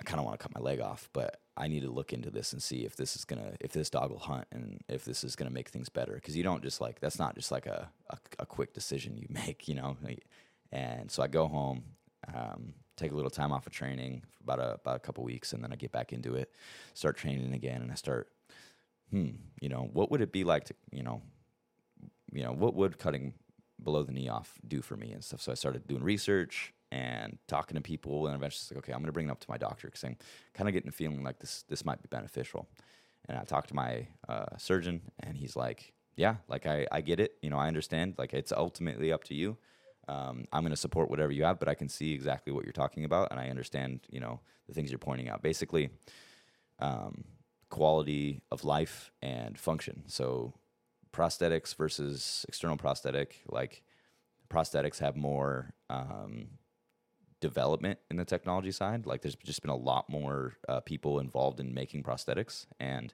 I kind of want to cut my leg off, but I need to look into this and see if this is gonna if this dog will hunt and if this is gonna make things better. Because you don't just like that's not just like a, a a quick decision you make, you know. And so I go home, um, take a little time off of training for about a about a couple weeks, and then I get back into it, start training again, and I start, hmm, you know, what would it be like to, you know, you know, what would cutting below the knee off do for me and stuff. So I started doing research and talking to people, and eventually it's like, okay, I'm to bring it up to my doctor because I'm kind of getting a feeling like this this might be beneficial. And I talked to my uh, surgeon, and he's like, yeah, like I I get it, you know, I understand. Like it's ultimately up to you. Um, I'm going to support whatever you have, but I can see exactly what you're talking about, and I understand, you know, the things you're pointing out. Basically, um, quality of life and function. So prosthetics versus external prosthetic, like prosthetics have more um, development in the technology side. Like there's just been a lot more uh, people involved in making prosthetics, and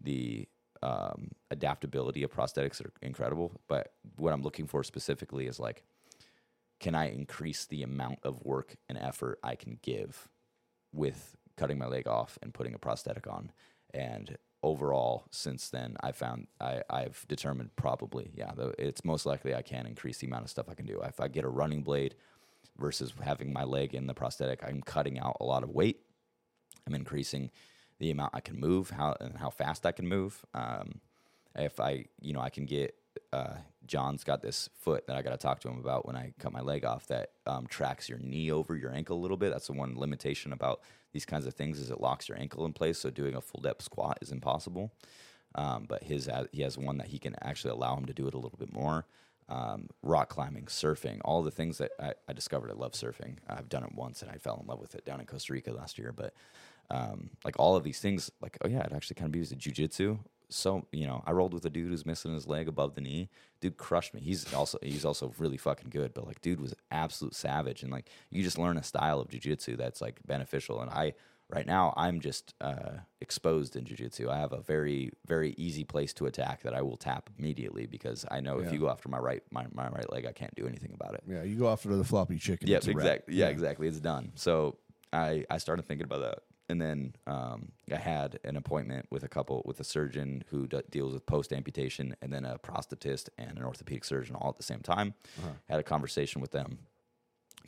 the um, adaptability of prosthetics are incredible. But what I'm looking for specifically is like, can I increase the amount of work and effort I can give with cutting my leg off and putting a prosthetic on? And overall, since then, I found I, I've determined probably, yeah, it's most likely I can increase the amount of stuff I can do. If I get a running blade versus having my leg in the prosthetic, I'm cutting out a lot of weight. I'm increasing the amount I can move, how and how fast I can move. Um, if I, you know, I can get uh, John's got this foot that I got to talk to him about when I cut my leg off that um, tracks your knee over your ankle a little bit. That's the one limitation about these kinds of things is it locks your ankle in place. So doing a full depth squat is impossible. Um, but his he has one that he can actually allow him to do it a little bit more. Um, rock climbing, surfing, all the things that I, I, discovered I love surfing. I've done it once and I fell in love with it down in Costa Rica last year. But um, like all of these things, like oh yeah, it actually kind of be used in jujitsu so you know, I rolled with a dude who's missing his leg above the knee. Dude crushed me. He's also he's also really fucking good, but like dude was absolute savage and like you just learn a style of jujitsu that's like beneficial. And I right now I'm just uh, exposed in jujitsu. I have a very very easy place to attack that I will tap immediately because I know yeah. if you go after my right my, my right leg, I can't do anything about it. Yeah, you go after the floppy chicken. Yeah, exactly. Yeah, yeah, exactly. It's done. So I I started thinking about that and then um, I had an appointment with a couple with a surgeon who d- deals with post amputation, and then a prosthetist and an orthopedic surgeon all at the same time. Uh-huh. Had a conversation with them,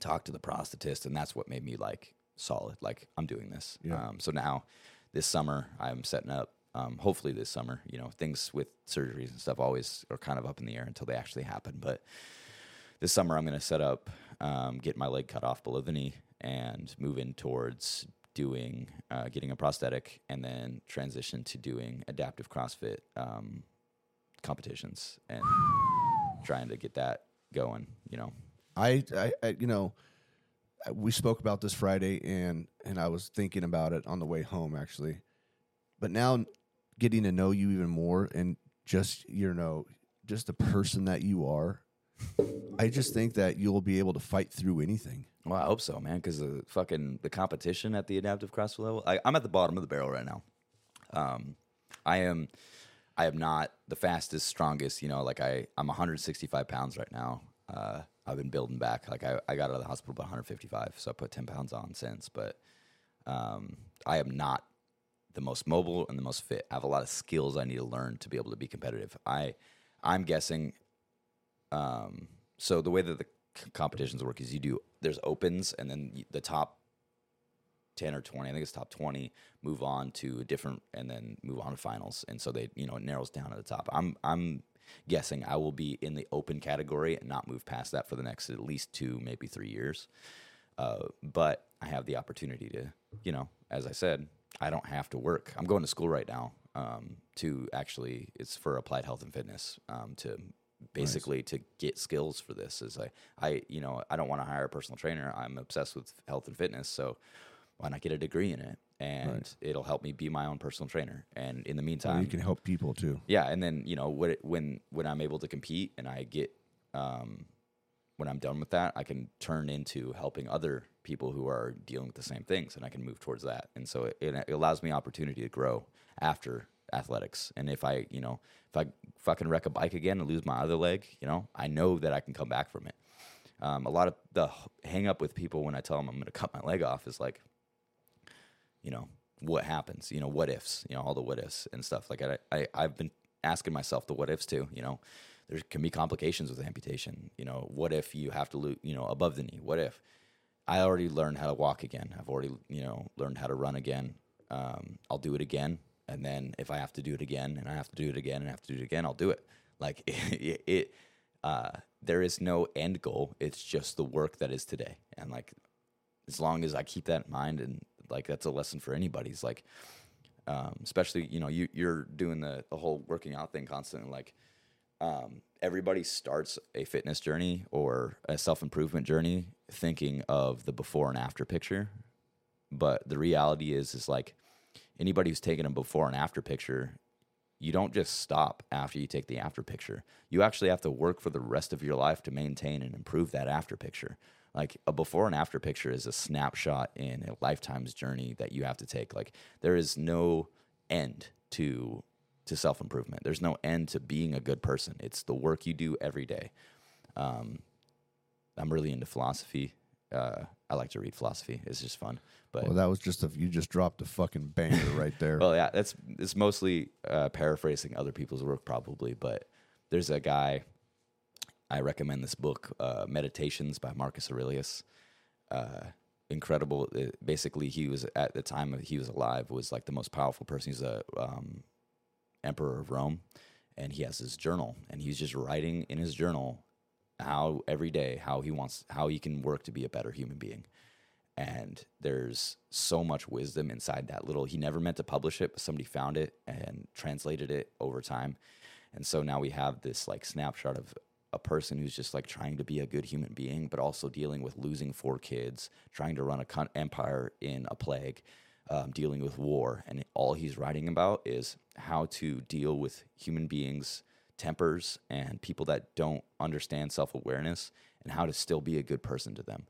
talked to the prosthetist, and that's what made me like solid. Like I'm doing this. Yeah. Um, so now, this summer, I'm setting up. Um, hopefully this summer, you know, things with surgeries and stuff always are kind of up in the air until they actually happen. But this summer, I'm going to set up, um, get my leg cut off below the knee, and move in towards doing uh, getting a prosthetic and then transition to doing adaptive CrossFit um, competitions and trying to get that going. You know, I, I, I, you know, we spoke about this Friday and and I was thinking about it on the way home actually, but now getting to know you even more and just you know just the person that you are I just think that you'll be able to fight through anything. Well, I hope so, man. Because the fucking the competition at the adaptive CrossFit level, I, am at the bottom of the barrel right now. Um, I am, I am not the fastest, strongest. You know, like I, I'm 165 pounds right now. Uh, I've been building back. Like I, I got out of the hospital about 155, so I put 10 pounds on since. But um, I am not the most mobile and the most fit. I have a lot of skills I need to learn to be able to be competitive. I, I'm guessing um, so the way that the c- competitions work is you do there's opens and then the top 10 or 20 i think it's top 20 move on to a different and then move on to finals. And so they you know it narrows down at the top. I'm i'm guessing i will be in the open category and not move past that for the next at least two maybe three years. Uh, but i have the opportunity to you know as i said i don't have to work. I'm going to school right now um, to actually it's for applied health and fitness um, to basically nice. to get skills for this is like I you know I don't want to hire a personal trainer. I'm obsessed with health and fitness so why not get a degree in it? And right. it'll help me be my own personal trainer. And in the meantime well, you can help people too. Yeah and then you know when when when I'm able to compete and I get um, when I'm done with that I can turn into helping other people who are dealing with the same things and I can move towards that. And so it, it allows me opportunity to grow after athletics. And if I, you know, if I fucking wreck a bike again and lose my other leg, you know, I know that I can come back from it. Um, a lot of the hang up with people when I tell them I'm going to cut my leg off is like, you know, what happens, you know, what ifs, you know, all the what ifs and stuff. Like I, I I've been asking myself the what ifs too, you know. There can be complications with amputation. You know, what if you have to lose, you know, above the knee? What if I already learned how to walk again? I've already, you know, learned how to run again. Um, I'll do it again, and then if I have to do it again, and I have to do it again, and I have to do it again, I'll do it. Like it, it uh, there is no end goal. It's just the work that is today, and like as long as I keep that in mind, and like that's a lesson for anybody. It's like, um, especially you know, you you're doing the the whole working out thing constantly, like um, everybody starts a fitness journey or a self improvement journey thinking of the before and after picture. But the reality is, is like anybody who's taken a before and after picture, you don't just stop after you take the after picture. You actually have to work for the rest of your life to maintain and improve that after picture. Like a before and after picture is a snapshot in a lifetime's journey that you have to take. Like there is no end to to self improvement. There's no end to being a good person. It's the work you do every day. Um, I'm really into philosophy. Uh, I like to read philosophy. It's just fun. But Well, that was just a you just dropped a fucking banger right there. well, yeah, that's it's mostly uh, paraphrasing other people's work, probably. But there's a guy. I recommend this book, uh, Meditations by Marcus Aurelius. Uh, incredible. It- basically, he was at the time he was alive was like the most powerful person. He's a um, emperor of Rome, and he has his journal, and he's just writing in his journal how every day how he wants how he can work to be a better human being. And there's so much wisdom inside that little he never meant to publish it but somebody found it and translated it over time. And so now we have this like snapshot of a person who's just like trying to be a good human being but also dealing with losing four kids trying to run a con- empire in a plague um, dealing with war. And all he's writing about is how to deal with human beings tempers and people that don't understand self-awareness and how to still be a good person to them.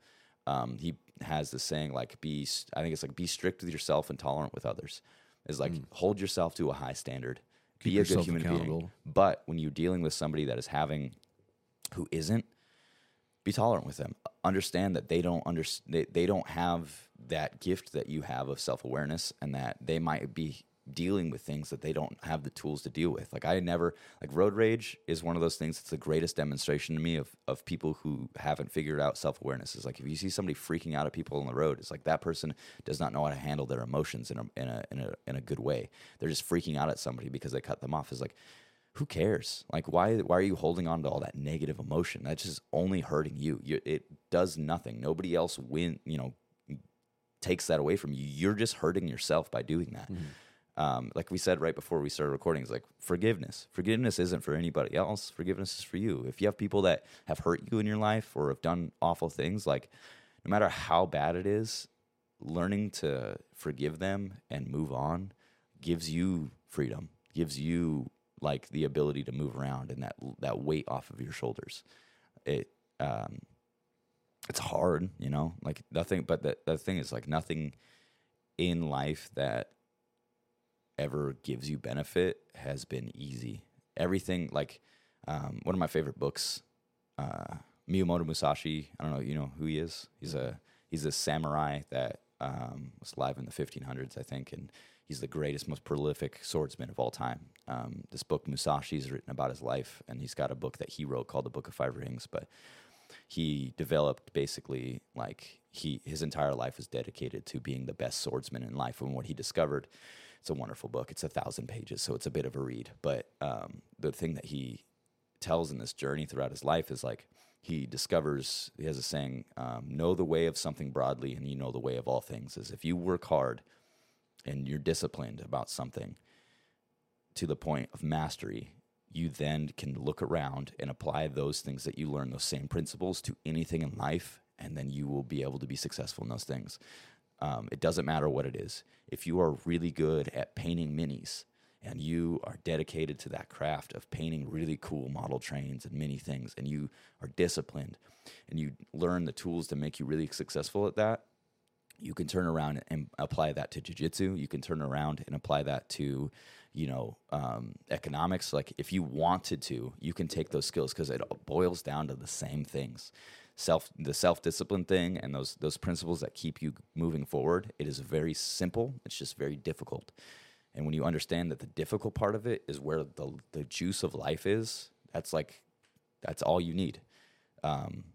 Um, he has this saying like be i think it's like be strict with yourself and tolerant with others. Is like hold yourself to a high standard. Keep be a good human being. but when you're dealing with somebody that is having who isn't be tolerant with them. Understand that they don't under, they, they don't have that gift that you have of self-awareness and that they might be dealing with things that they don't have the tools to deal with like i never like road rage is one of those things that's the greatest demonstration to me of, of people who haven't figured out self-awareness is like if you see somebody freaking out at people on the road it's like that person does not know how to handle their emotions in a, in a, in a, in a good way they're just freaking out at somebody because they cut them off is like who cares? Like, why why are you holding on to all that negative emotion? That's just only hurting you. you it does nothing. Nobody else win. You know, takes that away from you. You're just hurting yourself by doing that. Mm-hmm. Um, like we said right before we started recording, is like forgiveness. Forgiveness isn't for anybody else. Forgiveness is for you. If you have people that have hurt you in your life or have done awful things, like no matter how bad it is, learning to forgive them and move on gives you freedom, gives you like the ability to move around and that that weight off of your shoulders. It um, it's hard, you know, like nothing. But the the thing is, like nothing in life that ever gives you benefit has been easy. Everything like um, one of my favorite books, uh, Miyamoto Musashi. I don't know, you know who he is. He's a he's a samurai that um, was alive in the 1500s, I think, and he's the greatest, most prolific swordsman of all time. Um, this book Musashi is written about his life, and he's got a book that he wrote called The Book of Five Rings. But he developed basically like he his entire life was dedicated to being the best swordsman in life. And what he discovered, it's a wonderful book. It's a thousand pages, so it's a bit of a read. But um, the thing that he tells in this journey throughout his life is like he discovers he has a saying um, know the way of something broadly and you know the way of all things is if you work hard and you're disciplined about something to the point of mastery you then can look around and apply those things that you learn those same principles to anything in life and then you will be able to be successful in those things um, it doesn't matter what it is. If you are really good at painting minis and you are dedicated to that craft of painting really cool model trains and many things and you are disciplined and you learn the tools to make you really successful at that you can turn around and apply that to jiu-jitsu. You can turn around and apply that to you know um, economics. Like if you wanted to you can take those skills because it boils down to the same things self the self discipline thing and those those principles that keep you moving forward. It is very simple. It's just very difficult. And when you understand that the difficult part of it is where the the juice of life is, that's like that's all you need. Um,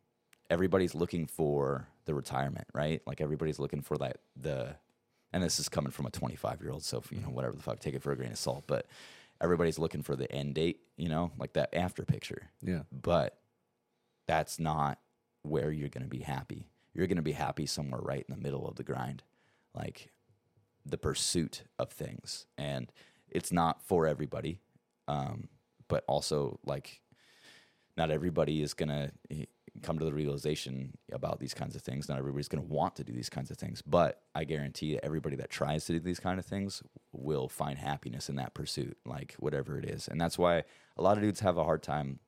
everybody's looking for the retirement, right? Like everybody's looking for that the and this is coming from a 25 year old, so you know whatever the fuck, take it for a grain of salt. But everybody's looking for the end date, you know, like that after picture. Yeah. But that's not where you're going to be happy. You're going to be happy somewhere right in the middle of the grind, like the pursuit of things. And it's not for everybody, um, but also like not everybody is going to come to the realization about these kinds of things. Not everybody's going to want to do these kinds of things, but I guarantee that everybody that tries to do these kind of things will find happiness in that pursuit, like whatever it is. And that's why a lot of dudes have a hard time.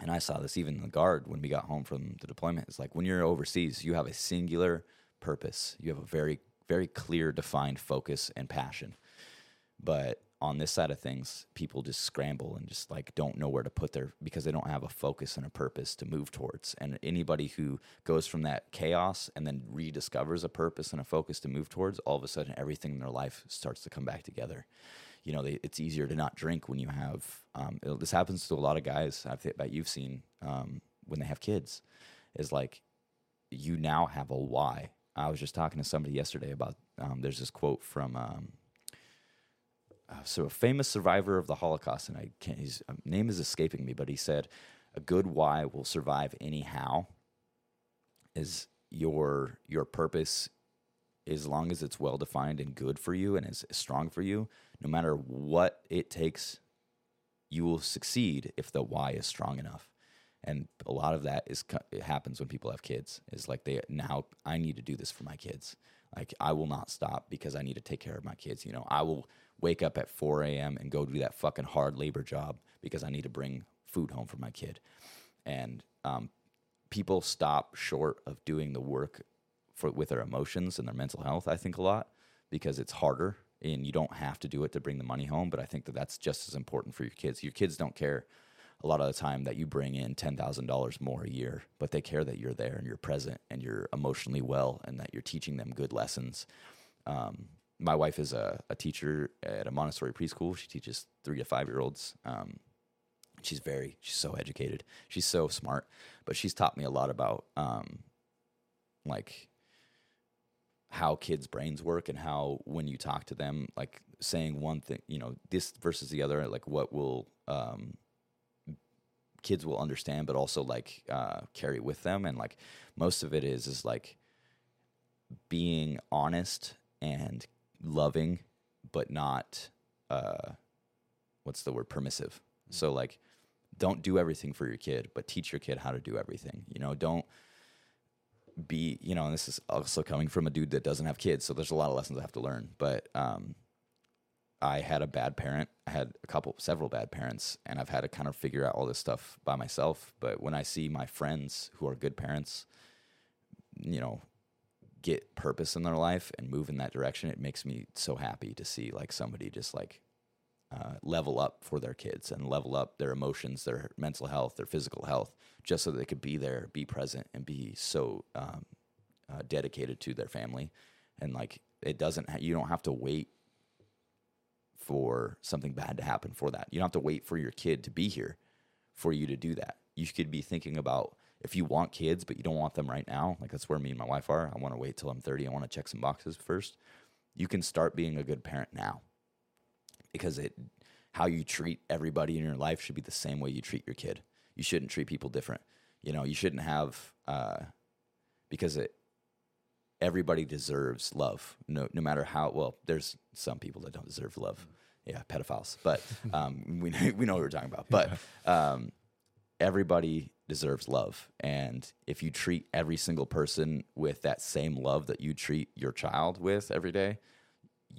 And I saw this even in the guard when we got home from the deployment. It's like when you're overseas, you have a singular purpose. You have a very, very clear, defined focus and passion. But on this side of things, people just scramble and just like don't know where to put their because they don't have a focus and a purpose to move towards. And anybody who goes from that chaos and then rediscovers a purpose and a focus to move towards, all of a sudden everything in their life starts to come back together. You know, they, it's easier to not drink when you have. Um, it, this happens to a lot of guys. I bet you've seen um, when they have kids. Is like you now have a why. I was just talking to somebody yesterday about. Um, there's this quote from um, uh, so a famous survivor of the Holocaust, and I can't, his um, name is escaping me, but he said, "A good why will survive anyhow." Is your your purpose, as long as it's well defined and good for you and is strong for you, no matter what it takes, you will succeed if the why is strong enough. And a lot of that is it happens when people have kids. Is like they now I need to do this for my kids. Like I will not stop because I need to take care of my kids. You know, I will wake up at 4 a.m. and go do that fucking hard labor job because I need to bring food home for my kid. And um, people stop short of doing the work for with their emotions and their mental health. I think a lot because it's harder and you don't have to do it to bring the money home. But I think that that's just as important for your kids. Your kids don't care a lot of the time that you bring in $10,000 more a year, but they care that you're there and you're present and you're emotionally well and that you're teaching them good lessons. Um, my wife is a, a teacher at a Montessori preschool. She teaches three to five year olds. Um, she's very, she's so educated. She's so smart, but she's taught me a lot about um, like how kids' brains work and how when you talk to them, like saying one thing, you know, this versus the other, like what will um, kids will understand, but also like uh, carry with them. And like most of it is is like being honest and loving, but not uh, what's the word permissive. Mm-hmm. So like, don't do everything for your kid, but teach your kid how to do everything. You know, don't be you know. And this is also coming from a dude that doesn't have kids, so there's a lot of lessons I have to learn. But um, I had a bad parent. I had a couple, several bad parents, and I've had to kind of figure out all this stuff by myself. But when I see my friends who are good parents, you know, get purpose in their life and move in that direction, it makes me so happy to see like somebody just like uh, level up for their kids and level up their emotions, their mental health, their physical health, just so they could be there, be present, and be so um, uh, dedicated to their family. And like it doesn't, ha- you don't have to wait for something bad to happen for that. You don't have to wait for your kid to be here for you to do that. You could be thinking about if you want kids but you don't want them right now, like that's where me and my wife are. I want to wait till I'm 30. I want to check some boxes first. You can start being a good parent now because it how you treat everybody in your life should be the same way you treat your kid. You shouldn't treat people different. You know, you shouldn't have uh, because it everybody deserves love. No, no matter how well. There's some people that don't deserve love. Yeah, pedophiles. But um, we we know what we're talking about. But um, everybody deserves love. And if you treat every single person with that same love that you treat your child with every day,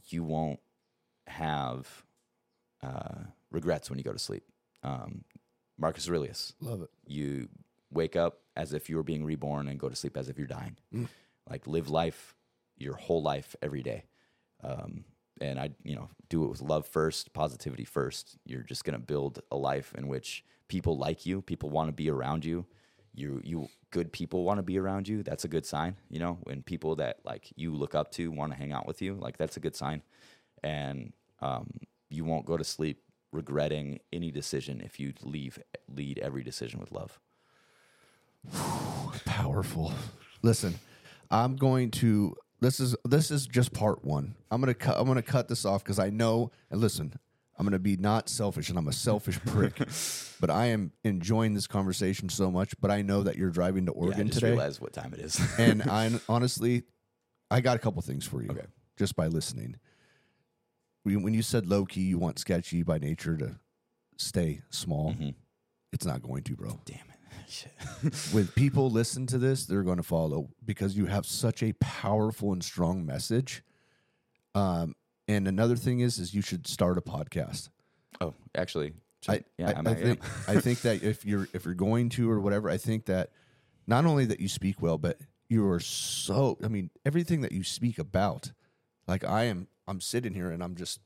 you won't have uh, regrets when you go to sleep. Um, Marcus Aurelius. Love it. You wake up as if you were being reborn and go to sleep as if you're dying. Mm. Like live life, your whole life every day. Um, and I, you know, do it with love first, positivity first. You're just going to build a life in which people like you, people want to be around you. you you good people want to be around you, that's a good sign. You know, when people that like you look up to want to hang out with you, like that's a good sign. And um, you won't go to sleep regretting any decision if you leave lead every decision with love. Powerful. Listen, I'm going to. This is this is just part one. I'm gonna cut. I'm gonna cut this off because I know. And listen, I'm gonna be not selfish, and I'm a selfish prick. but I am enjoying this conversation so much. But I know that you're driving to Yeah, Oregon I just today, Realize what time it is. and I honestly, I got a couple things for you. Okay. Just by listening. When you said low key, you want sketchy by nature to stay small. Mm-hmm. It's not going to, bro. Damn it. When people listen to this, they're going to follow because you have such a powerful and strong message. Um, and another thing is, is you should start a podcast. Oh, actually, I, yeah, I, I, I think. I think that if you're if you're going to or whatever, I think that not only that you speak well, but you are so. I mean, everything that you speak about, like I am, I'm sitting here and I'm just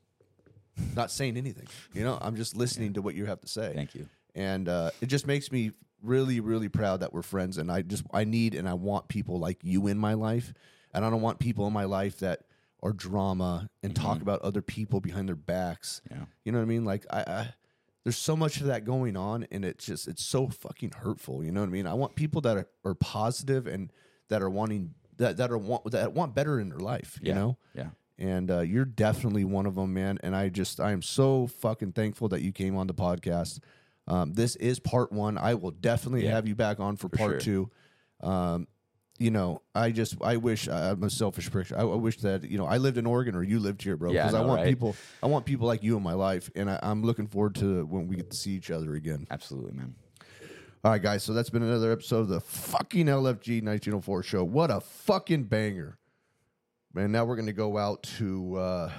not saying anything. You know, I'm just listening to what you have to say. Thank you. and uh, it just makes me really really proud that we're friends and i just i need and i want people like you in my life. And i don't want people in my life that are drama and talk about other people behind their backs. Yeah. you know what i mean? Like I, I there's so much of that going on and it's just it's so fucking hurtful you know what i mean? I want people that are, are positive and that are wanting that, that are want that want better in their life you know? Yeah. And uh, you're definitely one of them, man. And I just, I am so fucking thankful that you came on the podcast. Um, this is part one. I will definitely Yeah. have you back on for, part two. Um, you know, I just, I wish I'm a selfish prick. I, I wish that you know I lived in Oregon or you lived here, bro. Yeah, I Because I, want right? people, I want people like you in my life, and I, I'm looking forward to when we get to see each other again. Absolutely, man. All right, guys. So that's been another episode of the fucking LFG 1904 show. What a fucking banger, man! Now we're gonna go out to. Uh,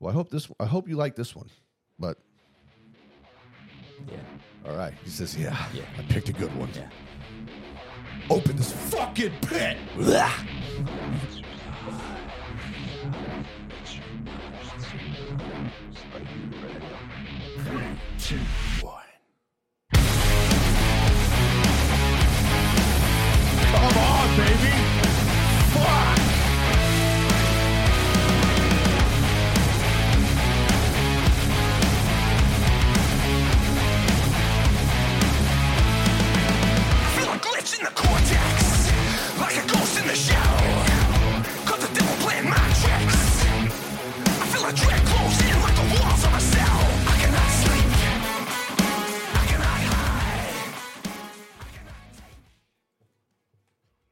well, I hope this. I hope you like this one, but Yeah. all right. He says, "Yeah, Yeah. I picked a good one." Yeah. Open this fucking pit. Come on, baby fuck.